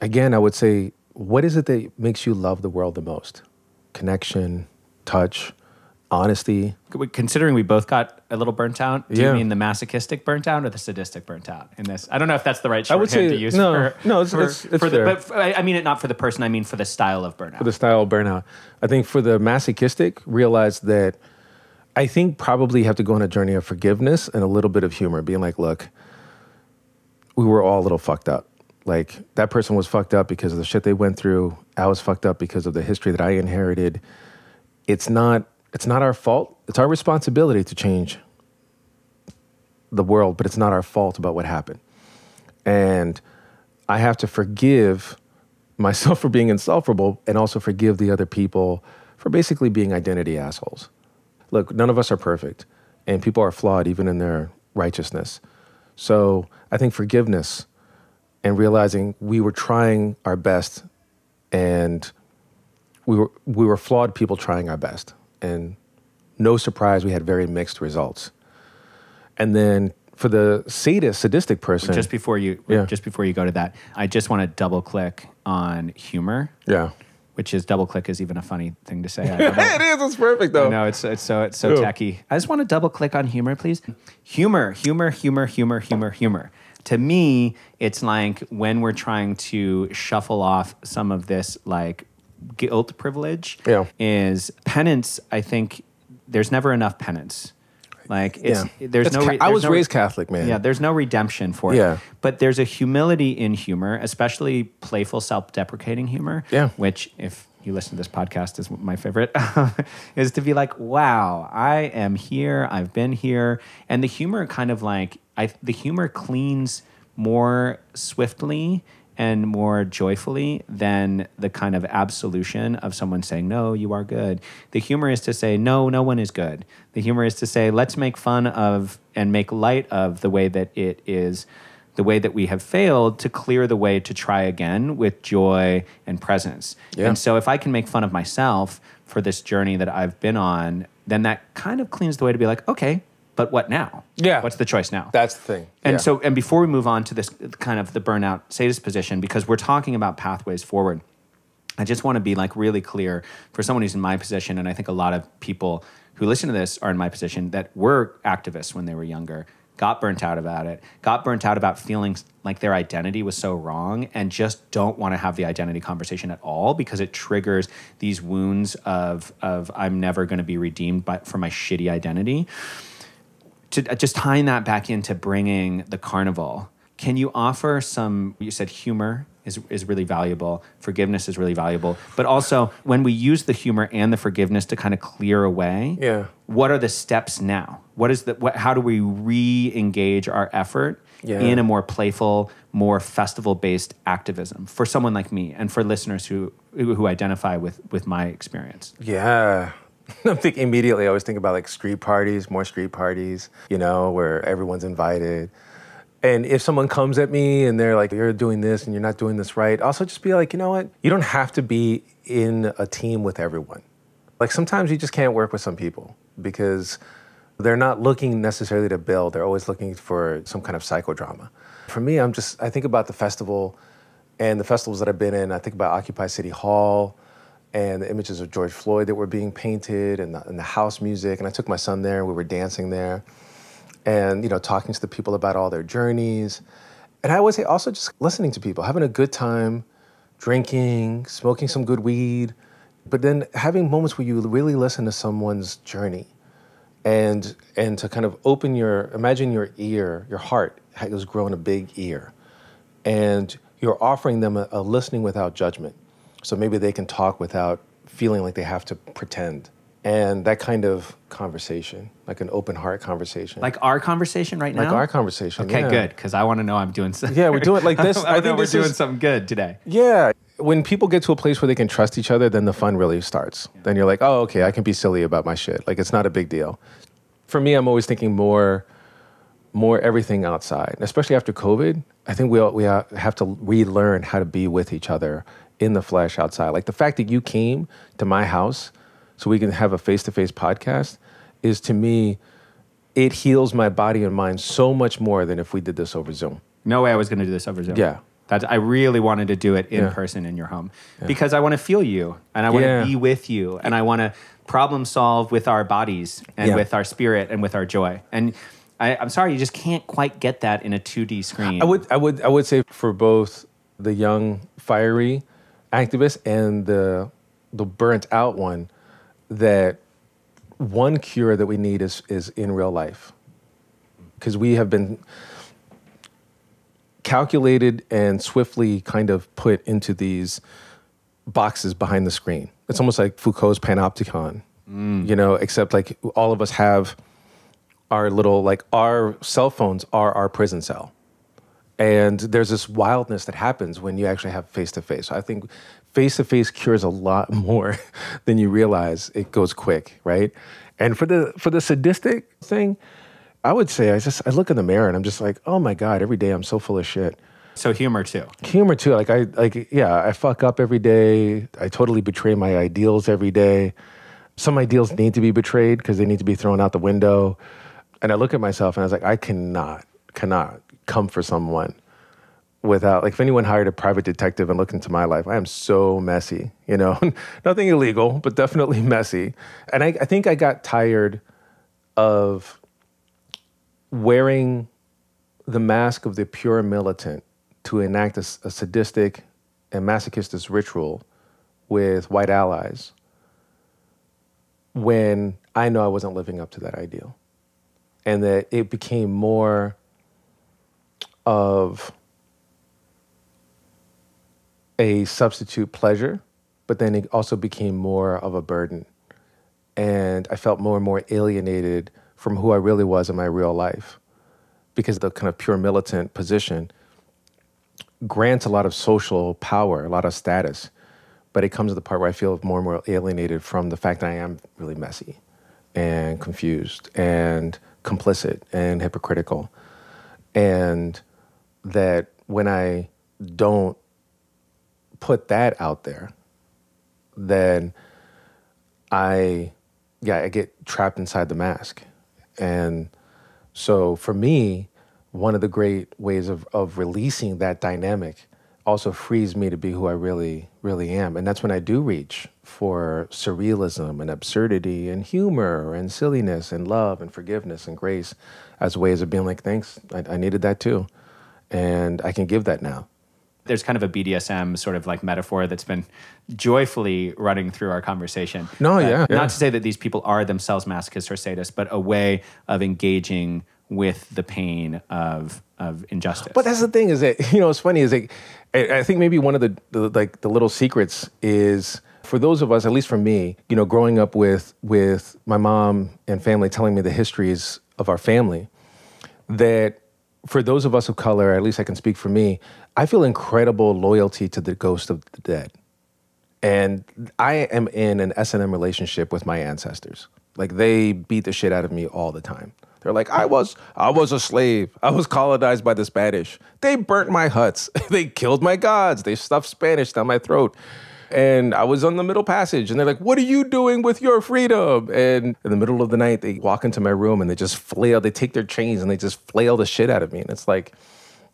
again, I would say, what is it that makes you love the world the most? Connection, touch, honesty. Considering we both got a little burnt out, do Yeah. you mean the masochistic burnt out or the sadistic burnt out in this? I don't know if that's the right I would say- to use no, for, no, it's- for, it's- it's for the, but for, I I mean it not for the person, I mean for the style of burnout. for the style of burnout. I think for the masochistic, realize that I think probably have to go on a journey of forgiveness and a little bit of humor, being like, look, we were all a little fucked up. Like that person was fucked up because of the shit they went through. I was fucked up because of the history that I inherited. It's not it's not our fault. It's our responsibility to change the world, but it's not our fault about what happened. And I have to forgive myself for being insufferable and also forgive the other people for basically being identity assholes. Look, none of us are perfect, and people are flawed even in their righteousness. So I think forgiveness and realizing we were trying our best and we were, we were flawed people trying our best. And no surprise, we had very mixed results. And then for the sadist, sadistic person, just before you Yeah. just before you go to that, I just want to double click on humor, yeah. which is double click is even a funny thing to say. I don't know. it is, it's perfect though. No, it's it's so it's so techy. I just want to double click on humor, please. Humor, humor, humor, humor, humor, humor. To me, it's like when we're trying to shuffle off some of this like guilt privilege. Yeah. Is penance? I think there's never enough penance. Like it's Yeah. there's no. ca- re- I was no- raised Catholic, man. Yeah, there's no redemption for it. Yeah. it. But there's a humility in humor, especially playful, self-deprecating humor. Yeah. Which, if you listen to this podcast, is my favorite, is to be like, "Wow, I am here. I've been here," and the humor kind of like, I the humor cleans more swiftly and more joyfully than the kind of absolution of someone saying, No, you are good. The humor is to say, No, no one is good. The humor is to say, Let's make fun of and make light of the way that it is, the way that we have failed to clear the way to try again with joy and presence. Yeah. And so if I can make fun of myself for this journey that I've been on, then that kind of cleans the way to be like, Okay, but what now? Yeah. What's the choice now? That's the thing. And Yeah. so, and before we move on to this kind of the burnout sadist position, because we're talking about pathways forward, I just want to be like really clear for someone who's in my position, and I think a lot of people who listen to this are in my position that were activists when they were younger, got burnt out about it, got burnt out about feeling like their identity was so wrong, and just don't want to have the identity conversation at all because it triggers these wounds of of I'm never going to be redeemed by, for my shitty identity to uh, just tying that back into bringing the carnival can you offer some you said humor is, is really valuable forgiveness is really valuable but also when we use the humor and the forgiveness to kind of clear away Yeah. what are the steps now what is the what, how do we re-engage our effort Yeah. in a more playful more festival based activism for someone like me and for listeners who who who identify with with my experience Yeah. I'm thinking immediately, I always think about like street parties, more street parties, you know, where everyone's invited. And if someone comes at me and they're like, you're doing this and you're not doing this right, also just be like, you know what? You don't have to be in a team with everyone. Like sometimes you just can't work with some people because they're not looking necessarily to build, they're always looking for some kind of psychodrama. For me, I'm just, I think about the festival and the festivals that I've been in. I think about Occupy City Hall and the images of George Floyd that were being painted and the, and the house music. And I took my son there, and we were dancing there and, you know, talking to the people about all their journeys. And I would say also just listening to people, having a good time, drinking, smoking some good weed, but then having moments where you really listen to someone's journey and and to kind of open your imagine your ear your heart has grown a big ear and you're offering them a, a listening without judgment So maybe they can talk without feeling like they have to pretend. And that kind of conversation, like an open heart conversation. Like our conversation right now. Like our conversation. Okay, yeah. good. Because I want to know I'm doing. Something. Yeah, we're doing like this. I, I think we're doing is- something good today. Yeah. When people get to a place where they can trust each other, then the fun really starts. Then you're like, oh, okay, I can be silly about my shit. Like it's not a big deal. For me, I'm always thinking more, more everything outside, especially after COVID. I think we all, we uh, have to relearn how to be with each other in the flesh outside. Like the fact that you came to my house so we can have a face to face podcast is to me, it heals my body and mind so much more than if we did this over Zoom. No way I was going to do this over Zoom. Yeah. That's, I really wanted to do it in Yeah. person in your home because I want to feel you and I want Yeah. to be with you and I want to problem solve with our bodies and Yeah. with our spirit and with our joy. And I, I'm sorry, you just can't quite get that in a 2D screen. I would, I would, I would say for both the young, fiery activist and the the burnt out one, that one cure that we need is is in real life, because we have been calculated and swiftly kind of put into these boxes behind the screen. It's almost like Foucault's panopticon, mm. you know, except like all of us have our little like our cell phones are our prison cell and there's this wildness that happens when you actually have face to face. I think face to face cures a lot more than you realize. It goes quick, right? And for the for the sadistic thing, I would say I just I look in the mirror and I'm just like, oh my god, every day I'm so full of shit. so humor too. Humor too, like I like yeah, I fuck up every day. I totally betray my ideals every day. Some ideals need to be betrayed because they need to be thrown out the window. And I look at myself and I was like, I cannot, cannot come for someone without like if anyone hired a private detective and looked into my life, I am so messy, you know. Nothing illegal, but definitely messy. And I, I think I got tired of wearing the mask of the pure militant to enact a sadistic and masochistic ritual with white allies when I know I wasn't living up to that ideal. And that it became more of a substitute pleasure, but then it also became more of a burden. And I felt more and more alienated from who I really was in my real life because the kind of pure militant position grants a lot of social power, a lot of status, but it comes to the part where I feel more and more alienated from the fact that I am really messy and confused and complicit and hypocritical. And that when I don't put that out there, then I, yeah, I get trapped inside the mask. And so for me, one of the great ways of, of releasing that dynamic also frees me to be who I really, really am. And that's when I do reach for surrealism and absurdity and humor and silliness and love and forgiveness and grace as ways of being like, thanks, I, I needed that too. And I can give that now. There's kind of a BDSM sort of like metaphor that's been joyfully running through our conversation. Uh, No, yeah, yeah. Not to say that these people are themselves masochists or sadists, but a way of engaging with the pain of of injustice. But that's the thing is that you know it's funny is like I I think maybe one of the, the like the little secrets is for those of us, at least for me, you know, growing up with with my mom and family telling me the histories of our family, that for those of us of color, at least I can speak for me, I feel incredible loyalty to the ghost of the dead and I am in an S and M relationship with my ancestors. Like they beat the shit out of me all the time. They're like, I was, I was a slave. I was colonized by the Spanish. They burnt my huts. they killed my gods. They stuffed Spanish down my throat. And I was on the middle passage, and they're like, "What are you doing with your freedom?" And in the middle of the night, they walk into my room and they just flail. They take their chains and they just flail the shit out of me. And it's like,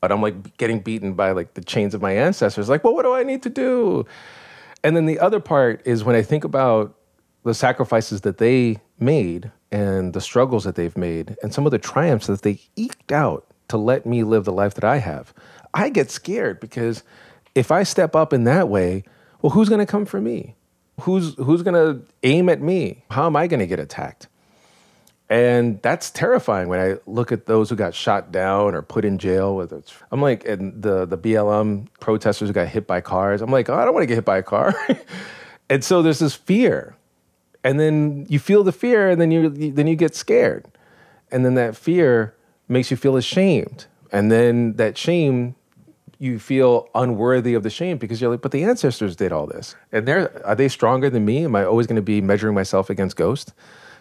but I'm like getting beaten by like the chains of my ancestors. Like, well, what do I need to do? And then the other part is when I think about the sacrifices that they made and the struggles that they've made and some of the triumphs that they eked out to let me live the life that I have, I get scared because if I step up in that way, well, who's going to come for me? Who's who's going to aim at me? How am I going to get attacked? And that's terrifying when I look at those who got shot down or put in jail. Whether it's, I'm like, and the the BLM protesters who got hit by cars. I'm like, oh, I don't want to get hit by a car. and so there's this fear, and then you feel the fear, and then you then you get scared, and then that fear makes you feel ashamed, and then that shame you feel unworthy of the shame because you're like, but the ancestors did all this, and they're are they stronger than me? Am I always going to be measuring myself against ghosts?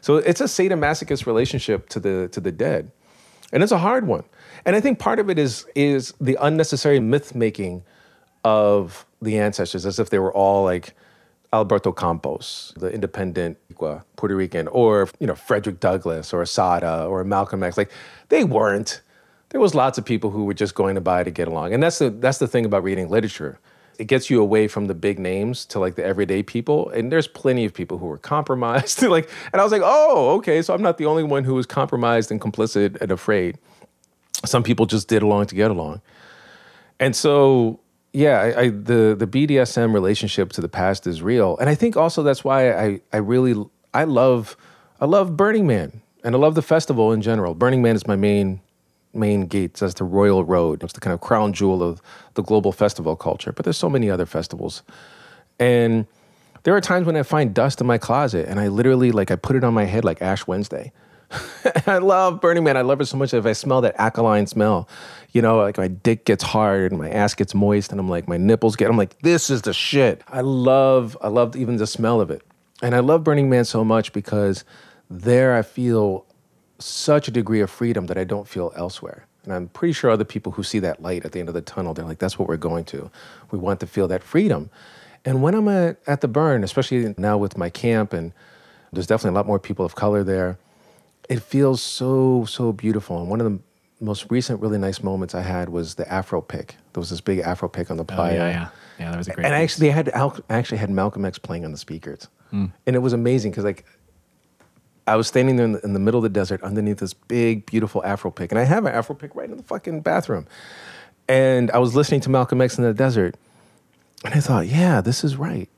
So it's a sadomasochist relationship to the to the dead, and it's a hard one. And I think part of it is is the unnecessary myth making of the ancestors, as if they were all like Albizu Campos, the independent Puerto Rican, or you know Frederick Douglass, or Assata, or Malcolm X. Like they weren't. There was lots of people who were just going to buy to get along, and that's the that's the thing about reading literature it gets you away from the big names to like the everyday people. And there's plenty of people who were compromised. like, and I was like, oh, okay, so I'm not the only one who was compromised and complicit and afraid. Some people just did along to get along. And so, yeah, I, I, the the BDSM relationship to the past is real, and I think also that's why I I really I love I love Burning Man and I love the festival in general. Burning Man is my main main gates as the Royal Road. It's the kind of crown jewel of the global festival culture. But there's so many other festivals. And there are times when I find dust in my closet and I literally like I put it on my head like Ash Wednesday. I love Burning Man. I love it so much. That if I smell that alkaline smell, you know, like my dick gets hard and my ass gets moist, and I'm like, my nipples get. I'm like, this is the shit. I love. I love even the smell of it, and I love Burning Man so much because there I feel such a degree of freedom that I don't feel elsewhere. And I'm pretty sure other people who see that light at the end of the tunnel, they're like, that's what we're going to. We want to feel that freedom. And when I'm at, at the burn, especially now with my camp, and there's definitely a lot more people of color there, it feels so, so beautiful. And one of the most recent really nice moments I had was the Afro pick. There was this big Afro pick on the playa. Oh, yeah, yeah. Yeah, that was a great And piece. actually, had I actually had Malcolm X playing on the speakers. Hmm. And it was amazing because like I was standing there in the, in the, middle of the desert underneath this big, beautiful Afro pick. And I have an Afro pick right in the fucking bathroom. And I was listening to Malcolm X in the desert. And I thought, yeah, this is right.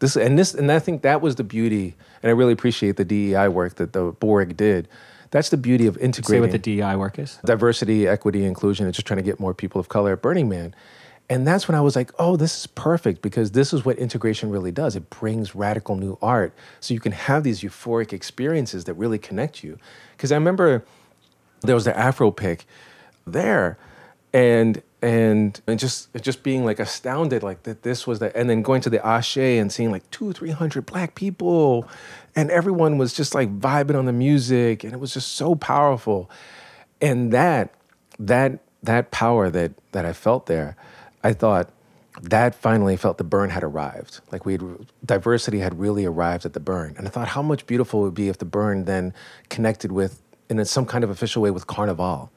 This and this and I think that was the beauty, and I really appreciate the DEI work that the Borg did. That's the beauty of integrating. Say what the DEI work is. diversity, equity, inclusion, and just trying to get more people of color at Burning Man. And that's when I was like, oh, this is perfect because this is what integration really does. It brings radical new art. So you can have these euphoric experiences that really connect you. Because I remember there was the Afro pick there and and and just just being like astounded like that this was the and then going to the Ashe and seeing like two, three hundred black people and everyone was just like vibing on the music and it was just so powerful. And that that that power that that I felt there, I thought that finally felt the burn had arrived. Like we had, diversity had really arrived at the burn. And I thought how much beautiful it would be if the burn then connected with in some kind of official way with Carnival,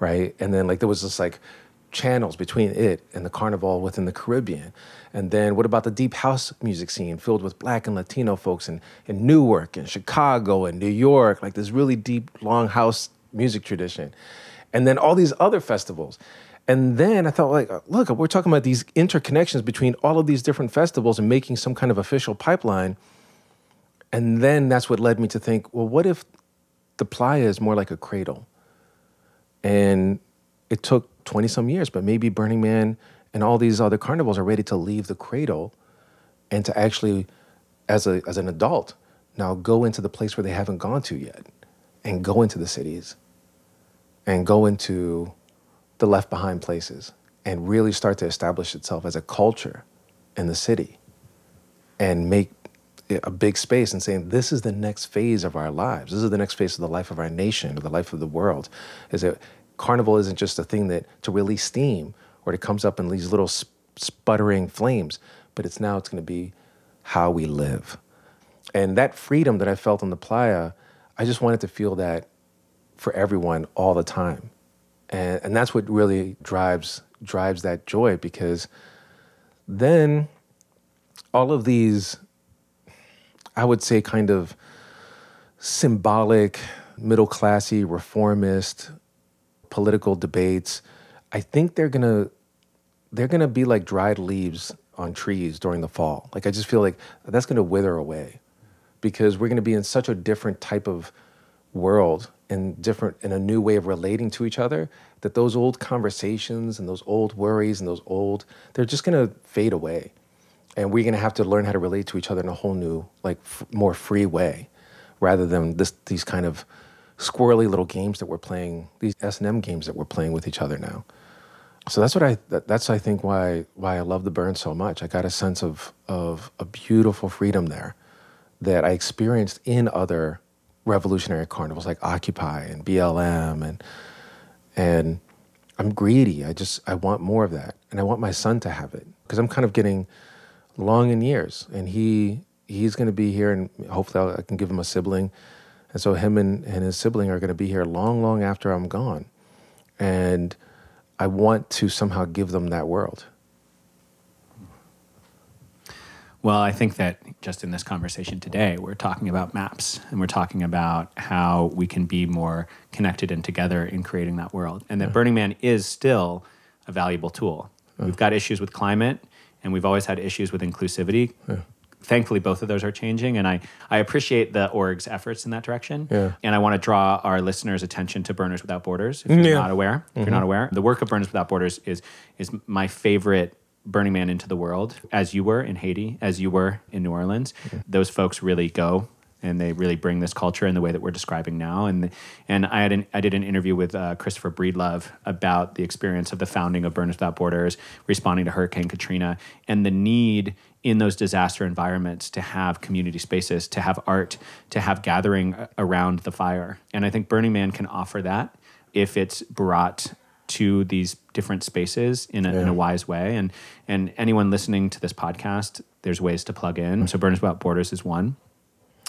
right? And then like there was this like channels between it and the carnival within the Caribbean. And then what about the deep house music scene filled with black and Latino folks in, in Newark and Chicago and New York, like this really deep, long house music tradition. And then all these other festivals. And then I thought, like, look, we're talking about these interconnections between all of these different festivals and making some kind of official pipeline. And then that's what led me to think, well, what if the playa is more like a cradle? And it took 20 some years, but maybe Burning Man and all these other carnivals are ready to leave the cradle and to actually, as, a, as an adult, now go into the place where they haven't gone to yet and go into the cities and go into the left behind places and really start to establish itself as a culture in the city and make a big space and saying this is the next phase of our lives. This is the next phase of the life of our nation or the life of the world. Is that carnival isn't just a thing that to release steam or it comes up in these little sputtering flames but it's now it's going to be how we live. And that freedom that i felt on the playa i just wanted to feel that for everyone all the time and, and that's what really drives drives that joy because then all of these i would say kind of symbolic middle classy reformist political debates i think they're going to they're going to be like dried leaves on trees during the fall. Like i just feel like that's going to wither away because we're going to be in such a different type of world and different in a new way of relating to each other that those old conversations and those old worries and those old they're just going to fade away. And we're going to have to learn how to relate to each other in a whole new like f- more free way rather than this these kind of squirrely little games that we're playing these s&m games that we're playing with each other now. So that's what i that, that's i think why why i love the burn so much. I got a sense of of a beautiful freedom there that i experienced in other revolutionary carnivals like occupy and blm and and i'm greedy. I just i want more of that. And i want my son to have it because i'm kind of getting long in years. And he he's going to be here and hopefully i can give him a sibling. And so him and, and his sibling are going to be here long long after i'm gone. And i want to somehow give them that world Well, I think that just in this conversation today, we're talking about maps and we're talking about how we can be more connected and together in creating that world. And that Burning Man is still a valuable tool. We've got issues with climate and we've always had issues with inclusivity. Thankfully, both of those are changing. And I, I appreciate the org's efforts in that direction. Yeah. And I want to draw our listeners' attention to Burners Without Borders. If you're Yeah. not aware, if you're not mm-hmm. aware, the work of Burners Without Borders is, is my favorite Burning Man into the world, as you were in Haiti, as you were in New Orleans. Those folks really go and they really bring this culture in the way that we're describing now. And and I had an, I did an interview with uh, Christopher Breedlove about the experience of the founding of Burners Without Borders, responding to Hurricane Katrina, and the need in those disaster environments to have community spaces, to have art, to have gathering around the fire. And I think Burning Man can offer that if it's brought to these different spaces in a, in a wise way. And and anyone listening to this podcast, there's ways to plug in. So Burners Without Borders is one.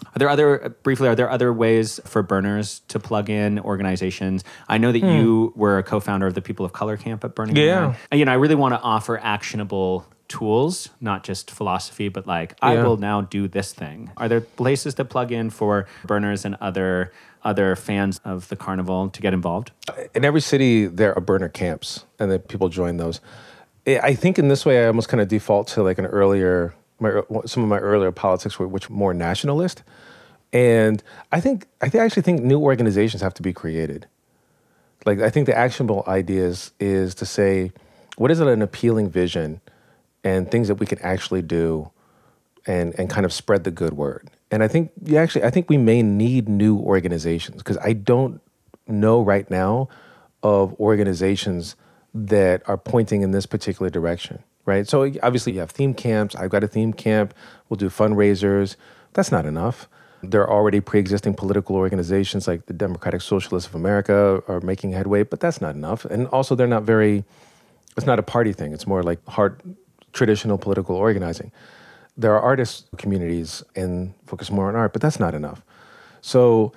Are there other briefly? Are there other ways for burners to plug in organizations? I know that hmm. you were a co-founder of the People of Color Camp at Burning Yeah. Man. And, You know, I really want to offer actionable tools, not just philosophy, but like I will now do this thing. Are there places to plug in for burners and other other fans of the carnival to get involved? in every city there are burner camps and then people join those I think in this way I almost kind of default to like an earlier my, some of my earlier politics were which more nationalist and I think I think, I actually think new organizations have to be created like I think the actionable ideas is to say what is it an appealing vision and things that we can actually do and and kind of spread the good word. And I think you actually I think we may need new organizations because I don't know right now of organizations that are pointing in this particular direction, right? So obviously you have theme camps, I've got a theme camp, we'll do fundraisers. That's not enough. There are already pre-existing political organizations like the Democratic Socialists of America are making headway, but that's not enough. And also they're not very it's not a party thing. It's more like hard traditional political organizing. There are artist communities and focus more on art, but that's not enough. So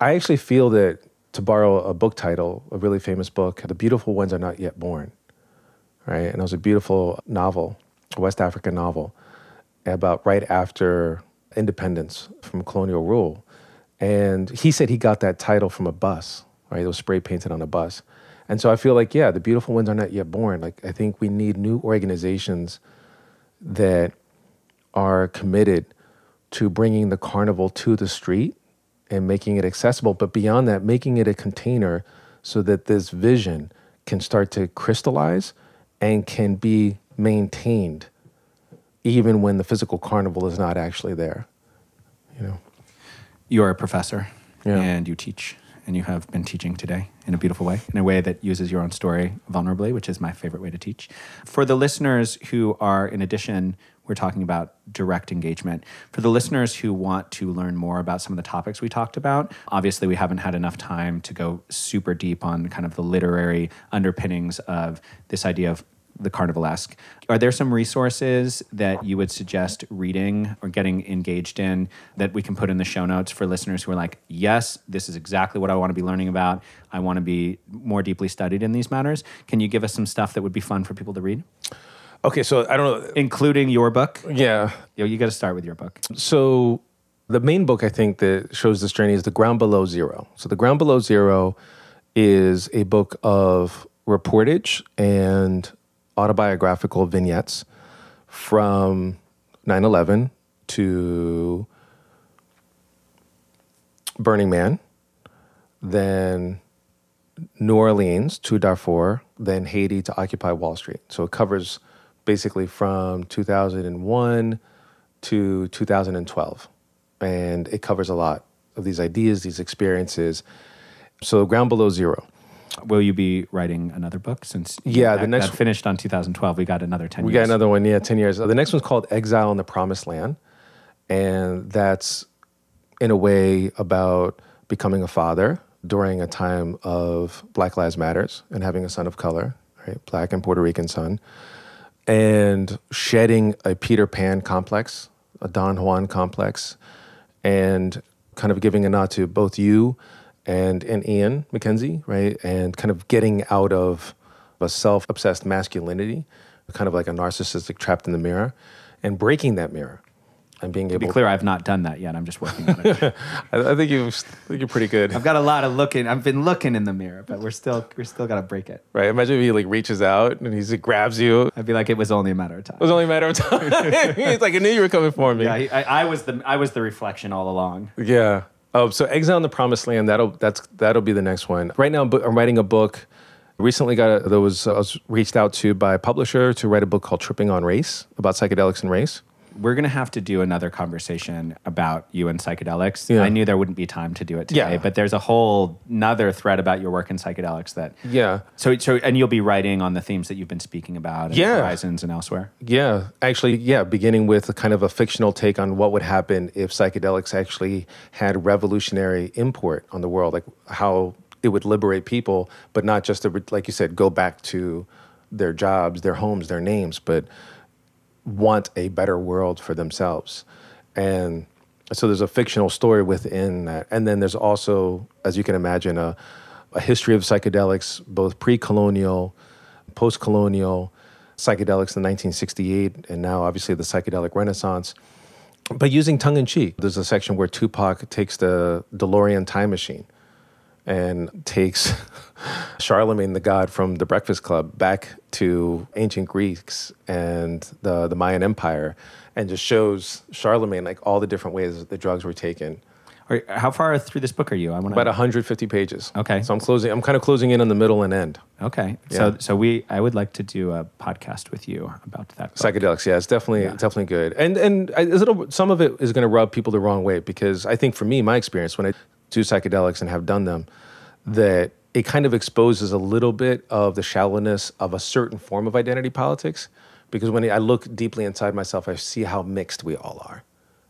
I actually feel that to borrow a book title, a really famous book, The Beautiful Ones Are Not Yet Born, right? And it was a beautiful novel, a West African novel, about right after independence from colonial rule. And he said he got that title from a bus, right? It was spray painted on a bus. And so I feel like, yeah, the beautiful ones are not yet born. Like, I think we need new organizations that are committed to bringing the carnival to the street and making it accessible. But beyond that, making it a container so that this vision can start to crystallize and can be maintained even when the physical carnival is not actually there. You know? You're a professor Yeah. and you teach, and you have been teaching today in a beautiful way, in a way that uses your own story vulnerably, which is my favorite way to teach. For the listeners who are, in addition, we're talking about direct engagement. For the listeners who want to learn more about some of the topics we talked about, obviously we haven't had enough time to go super deep on kind of the literary underpinnings of this idea of the carnivalesque. Are there some resources that you would suggest reading or getting engaged in that we can put in the show notes for listeners who are like, yes, this is exactly what I want to be learning about. I want to be more deeply studied in these matters. Can you give us some stuff that would be fun for people to read, Okay, so I don't know. including your book? Yeah. Yo, you got to start with your book. So the main book I think that shows this journey is The Ground Below Zero. So The Ground Below Zero is a book of reportage and autobiographical vignettes from 9/11 to Burning Man then New Orleans to Darfur, then Haiti to Occupy Wall Street. So it covers basically from 2001 to 2012. And it covers a lot of these ideas, these experiences. So Ground Below Zero. Will you be writing another book since Yeah, that, the next- that finished on 2012? We got another 10 We years. got another one, yeah, 10 years. Uh, the next one's called Exile in the Promised Land. And that's in a way about becoming a father during a time of Black Lives Matters and having a son of color, right? Black and Puerto Rican son. And shedding a Peter Pan complex, a Don Juan complex, and kind of giving a nod to both you and, and Ian McKenzie, right? And kind of getting out of a self obsessed masculinity, kind of like a narcissistic trapped in the mirror, and breaking that mirror and being To able be clear, I've not done that yet. I'm just working on it. I, I think you I think you're pretty good. I've got a lot of looking. I've been looking in the mirror, but we're still we're still got to break it. Right? Imagine if he like reaches out and he just grabs you. I'd be like, it was only a matter of time. It was only a matter of time. He's like, I knew you were coming for me. Yeah, I, I was the I was the reflection all along. Yeah. Oh, so Exile in the Promised Land. That'll that's that'll be the next one. Right now, I'm, I'm writing a book. Recently, got a, there was I was reached out to by a publisher to write a book called Tripping on Race about psychedelics and race. We're gonna have to do another conversation about you and psychedelics. Yeah. I knew there wouldn't be time to do it today, Yeah. but there's a whole another thread about your work in psychedelics that. Yeah. So so and you'll be writing on the themes that you've been speaking about in Yeah. Horizons and elsewhere. Yeah, actually, yeah, beginning with a kind of a fictional take on what would happen if psychedelics actually had revolutionary import on the world, like how it would liberate people, but not just to, like you said, go back to their jobs, their homes, their names, but want a better world for themselves. And so there's a fictional story within that. And then there's also, as you can imagine, a, a history of psychedelics, both pre colonial, post colonial, psychedelics in 1968, and now obviously the psychedelic renaissance. But using tongue in cheek, there's a section where Tupac takes the DeLorean time machine and takes Charlemagne the God from the Breakfast Club back to ancient Greeks and the, the Mayan Empire and just shows Charlemagne like all the different ways that the drugs were taken. Or how far through this book are you? I want About 150 pages. Okay. So I'm closing, I'm kind of closing in on the middle and end. Okay. So Yeah. so we I would like to do a podcast with you about that. book. Psychedelics, yeah, it's definitely definitely good, and and I, some of it is going to rub people the wrong way because I think for me, my experience when I do psychedelics and have done them, that it kind of exposes a little bit of the shallowness of a certain form of identity politics, because when I look deeply inside myself, I see how mixed we all are,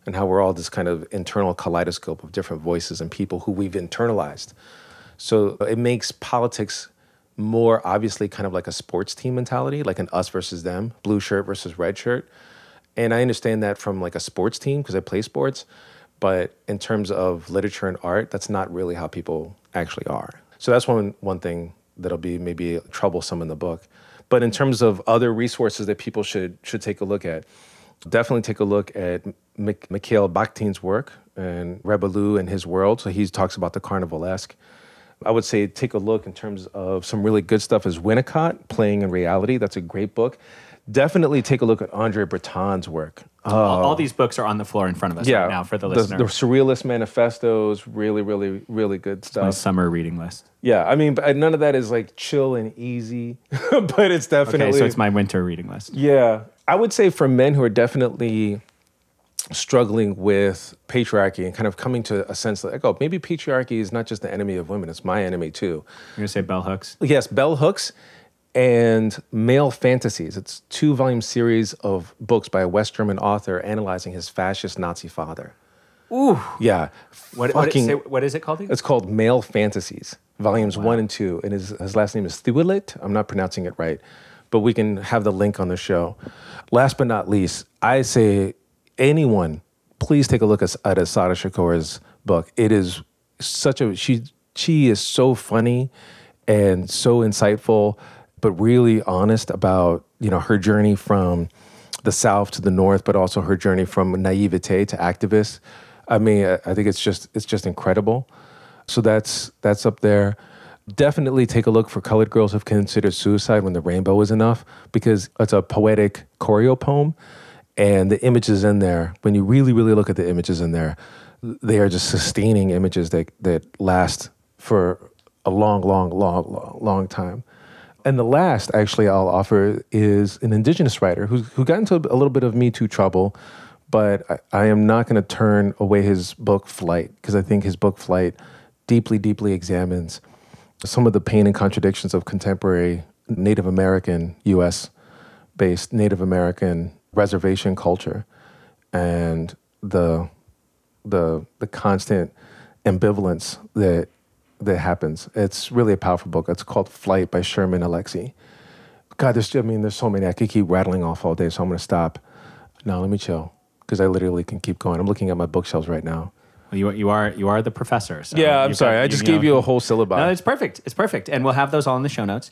and how we're all this kind of internal kaleidoscope of different voices and people who we've internalized. So it makes politics more obviously kind of like a sports team mentality, like an us versus them, blue shirt versus red shirt. And I understand that from like a sports team because I play sports. But in terms of literature and art, that's not really how people actually are. So that's one one thing that'll be maybe troublesome in the book. But in terms of other resources that people should should take a look at, definitely take a look at Mik- Mikhail Bakhtin's work and Rabelais and his world. So he talks about the carnivalesque. I would say take a look in terms of some really good stuff is Winnicott, Playing in Reality. That's a great book. Definitely take a look at Andre Breton's work. all, all uh, these books are on the floor in front of us right now for the listener. The Surrealist Manifestos, really, really, really good My stuff. summer reading list. Yeah, I mean, but none of that is like chill and easy, but it's definitely. Okay, so it's my winter reading list. Yeah. I would say for men who are definitely struggling with patriarchy and kind of coming to a sense that, like, oh, maybe patriarchy is not just the enemy of women, it's my enemy too. You're gonna say bell hooks. Yes, Bell Hooks and Male Fantasies. It's two volume series of books by a West German author analyzing his fascist Nazi father. Ooh. Yeah. What, what, fucking, say, what is it called? again? it's called Male Fantasies, volumes one and two. And his, his last name is Theweleit. I'm not pronouncing it right, but we can have the link on the show. Last but not least, I say anyone, please take a look at, at Assata Shakur's book. It is such a she she is so funny and so insightful, but really honest about you know her journey from the south to the north, but also her journey from naivete to activist. I mean, I think it's just it's just incredible. So that's that's up there. Definitely take a look for Colored Girls Have Considered Suicide When the Rainbow Is Enough because it's a poetic choreo poem. And the images in there, when you really, really look at the images in there, they are just sustaining images that, that last for a long, long, long, long, long time. And the last, actually, I'll offer is an indigenous writer who, who got into a little bit of Me Too trouble, but I, I am not going to turn away his book Flight because I think his book Flight deeply, deeply examines some of the pain and contradictions of contemporary Native American, US based Native American reservation culture and the, the, the constant ambivalence that that happens. It's really a powerful book. It's called Flight by Sherman Alexie. God, there's I mean, there's so many. I could keep rattling off all day, so I'm gonna stop. Now let me chill because I literally can keep going. I'm looking at my bookshelves right now. Well, you, are- you are you are the professor. So Yeah, I'm sorry. got- I just know- gave you a whole syllabus. No, it's perfect. It's perfect. And we'll have those all in the show notes.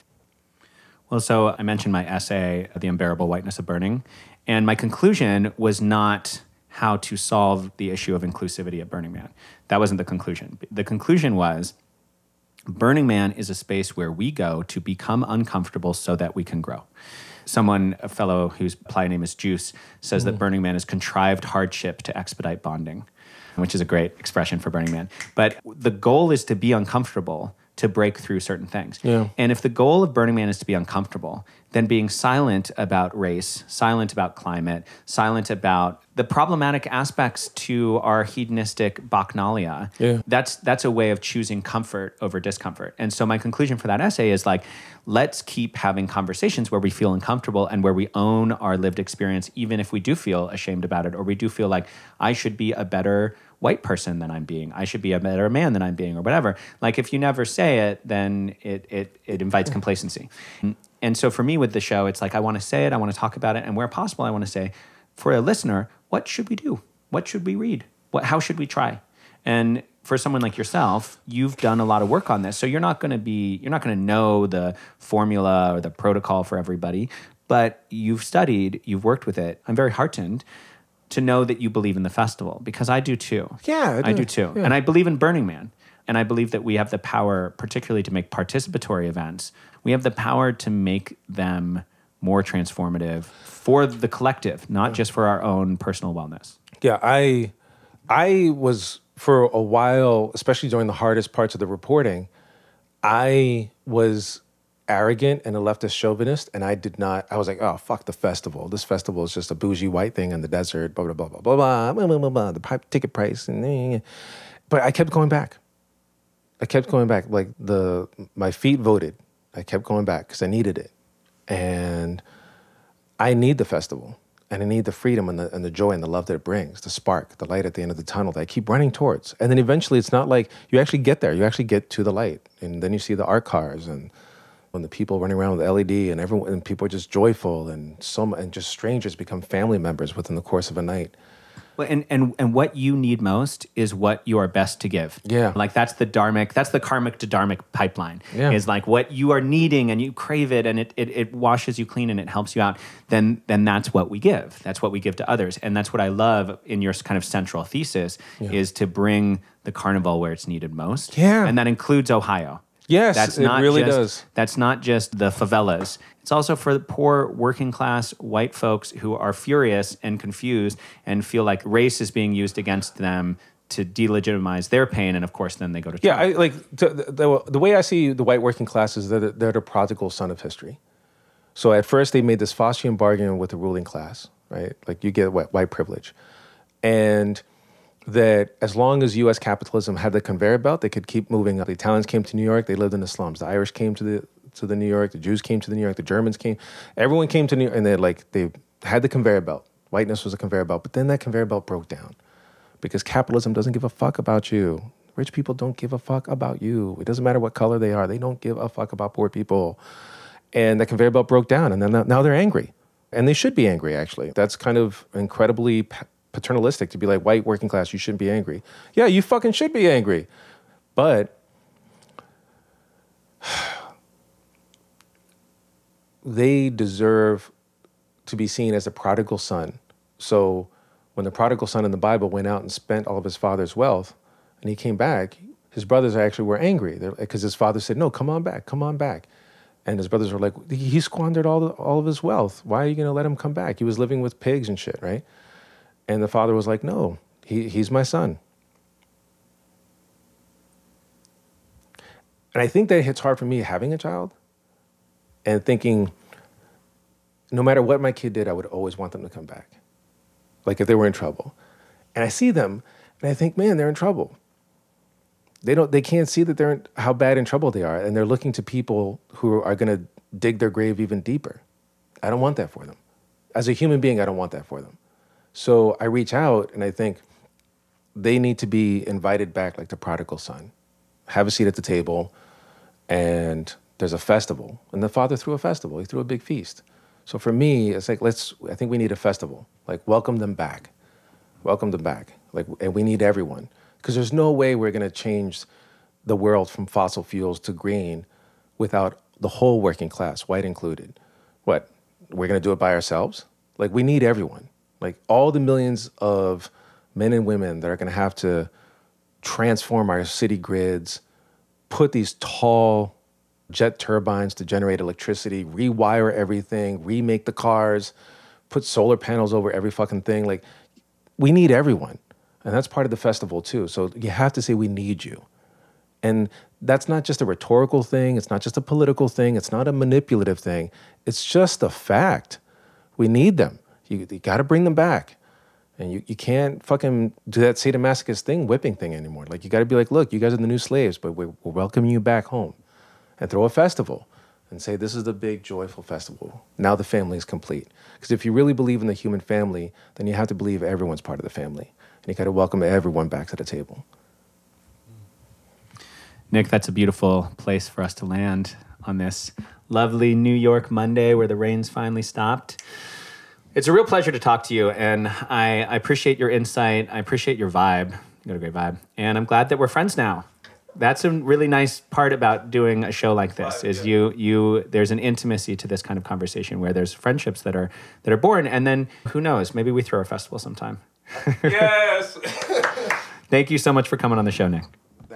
Well, so I mentioned my essay, The Unbearable Whiteness of Burning. And my conclusion was not how to solve the issue of inclusivity at Burning Man. That wasn't the conclusion. The conclusion was Burning Man is a space where we go to become uncomfortable so that we can grow. Someone, a fellow whose play name is Juice, says that mm. Burning Man is contrived hardship to expedite bonding, which is a great expression for Burning Man. But the goal is to be uncomfortable to break through certain things. Yeah. And if the goal of Burning Man is to be uncomfortable, then being silent about race, silent about climate, silent about the problematic aspects to our hedonistic bacchanalia, Yeah. that's that's a way of choosing comfort over discomfort. And so my conclusion for that essay is like, let's keep having conversations where we feel uncomfortable and where we own our lived experience, even if we do feel ashamed about it, or we do feel like I should be a better white person than I'm being. I should be a better man than I'm being, or whatever. Like if you never say it, then it it it invites complacency. And so for me with the show, it's like I want to say it, I want to talk about it, and where possible, I want to say, for a listener, what should we do? What should we read? What how should we try? And for someone like yourself, you've done a lot of work on this. So you're not going to be you're not going to know the formula or the protocol for everybody, but you've studied, you've worked with it. I'm very heartened to know that you believe in the festival because I do too. Yeah, I I, do. do too. Yeah. And I believe in Burning Man. And I believe that we have the power, particularly to make participatory events, we have the power to make them more transformative for the collective, not just for our own personal wellness. Yeah, I I was for a while, especially during the hardest parts of the reporting, I was arrogant and a leftist chauvinist, and I did not. I was like, oh fuck the festival. This festival is just a bougie white thing in the desert. Blah blah blah blah blah blah blah blah blah. blah the pipe, ticket price and. eh. But I kept going back. I kept going back. Like the my feet voted. I kept going back because I needed it, and I need the festival and I need the freedom and the, and the joy and the love that it brings, the spark, the light at the end of the tunnel that I keep running towards. And then eventually it's not like you actually get there, you actually get to the light. And then you see the art cars and when the people running around with LED and everyone and people are just joyful and so and just strangers become family members within the course of a night. Well, and, and and what you need most is what you are best to give. Yeah. Like that's the dharmic, that's the karmic to dharmic pipeline. Yeah. Is like what you are needing and you crave it and it, it it washes you clean and it helps you out. Then then that's what we give. That's what we give to others. And that's what I love in your kind of central thesis is to bring the carnival where it's needed most. Yeah. And that includes Ohio. Yes, that's it not really just, does. That's not just the favelas. It's also for the poor working class white folks who are furious and confused and feel like race is being used against them to delegitimize their pain. And of course, then they go to Yeah, I, like the, the, the way I see the white working class is that they're the prodigal son of history. So at first they made this Faustian bargain with the ruling class, right? Like you get white privilege, and that as long as U.S. capitalism had the conveyor belt, they could keep moving up. The Italians came to New York; they lived in the slums. The Irish came to the to the New York. The Jews came to the New York. The Germans came. Everyone came to New York, and they like they had the conveyor belt. Whiteness was a conveyor belt, but then that conveyor belt broke down because capitalism doesn't give a fuck about you. Rich people don't give a fuck about you. It doesn't matter what color they are. They don't give a fuck about poor people. And the conveyor belt broke down, and then now they're angry, and they should be angry. Actually, that's kind of incredibly paternalistic to be like white working class. You shouldn't be angry. Yeah, you fucking should be angry, but they deserve to be seen as a prodigal son. So when the prodigal son in the Bible went out and spent all of his father's wealth and he came back, his brothers actually were angry because his father said, No, come on back, come on back. And his brothers were like, He squandered all, the, all of his wealth. Why are you going to let him come back? He was living with pigs and shit, right? And the father was like, No, he, he's my son. And I think that hits hard for me having a child and thinking no matter what my kid did, I would always want them to come back. Like if they were in trouble. And I see them and I think, man, they're in trouble. They don't they can't see that they're in, how bad in trouble they are and they're looking to people who are going to dig their grave even deeper. I don't want that for them. As a human being, I don't want that for them. So I reach out and I think they need to be invited back like the prodigal son. Have a seat at the table and there's a festival. And the father threw a festival. He threw a big feast. So for me, it's like let's I think we need a festival. Like welcome them back. Welcome them back. Like and we need everyone because there's no way we're going to change the world from fossil fuels to green without the whole working class, white included. What? We're going to do it by ourselves? Like we need everyone. Like all the millions of men and women that are going to have to transform our city grids, put these tall jet turbines to generate electricity, rewire everything, remake the cars, put solar panels over every fucking thing. Like, we need everyone. And that's part of the festival too. So you have to say, we need you. And that's not just a rhetorical thing. It's not just a political thing. It's not a manipulative thing. It's just a fact. We need them. You, you got to bring them back. And you, you can't fucking do that sadomasochist thing, whipping thing anymore. Like, you got to be like, look, you guys are the new slaves, but we're, we're welcoming you back home. And throw a festival and say, this is the big, joyful festival. Now the family is complete. Because if you really believe in the human family, then you have to believe everyone's part of the family. And you got to welcome everyone back to the table. Nick, that's a beautiful place for us to land on this lovely New York Monday where the rain's finally stopped. It's a real pleasure to talk to you, and I, I appreciate your insight. I appreciate your vibe. You got a great vibe, and I'm glad that we're friends now. That's a really nice part about doing a show like this. Is you you there's an intimacy to this kind of conversation where there's friendships that are that are born, and then who knows? Maybe we throw a festival sometime. Yes! Thank you so much for coming on the show, Nick.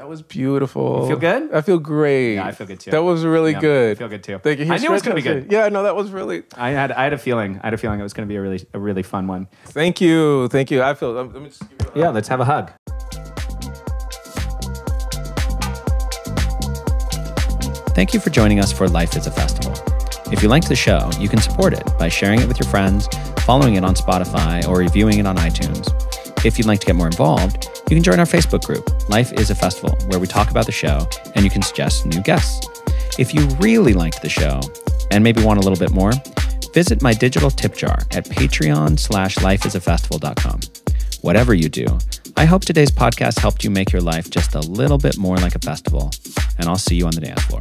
That was beautiful. You feel good? I feel great. Yeah, I feel good too. That was really Yeah, good. I feel good too. Thank you. I knew it was gonna be good. out. Yeah, no, that was really. I had I had a feeling I had a feeling it was going to be a really a really fun one. Thank you. Thank you. I feel. Let me just give you a- Yeah, let's have a hug. Thank you for joining us for Life is a Festival. If you liked the show, you can support it by sharing it with your friends, following it on Spotify, or reviewing it on iTunes. If you'd like to get more involved, you can join our Facebook group, Life is a Festival, where we talk about the show and you can suggest new guests. If you really liked the show and maybe want a little bit more, visit my digital tip jar at patreon slash lifeisafestival.com. Whatever you do, I hope today's podcast helped you make your life just a little bit more like a festival, and I'll see you on the dance floor.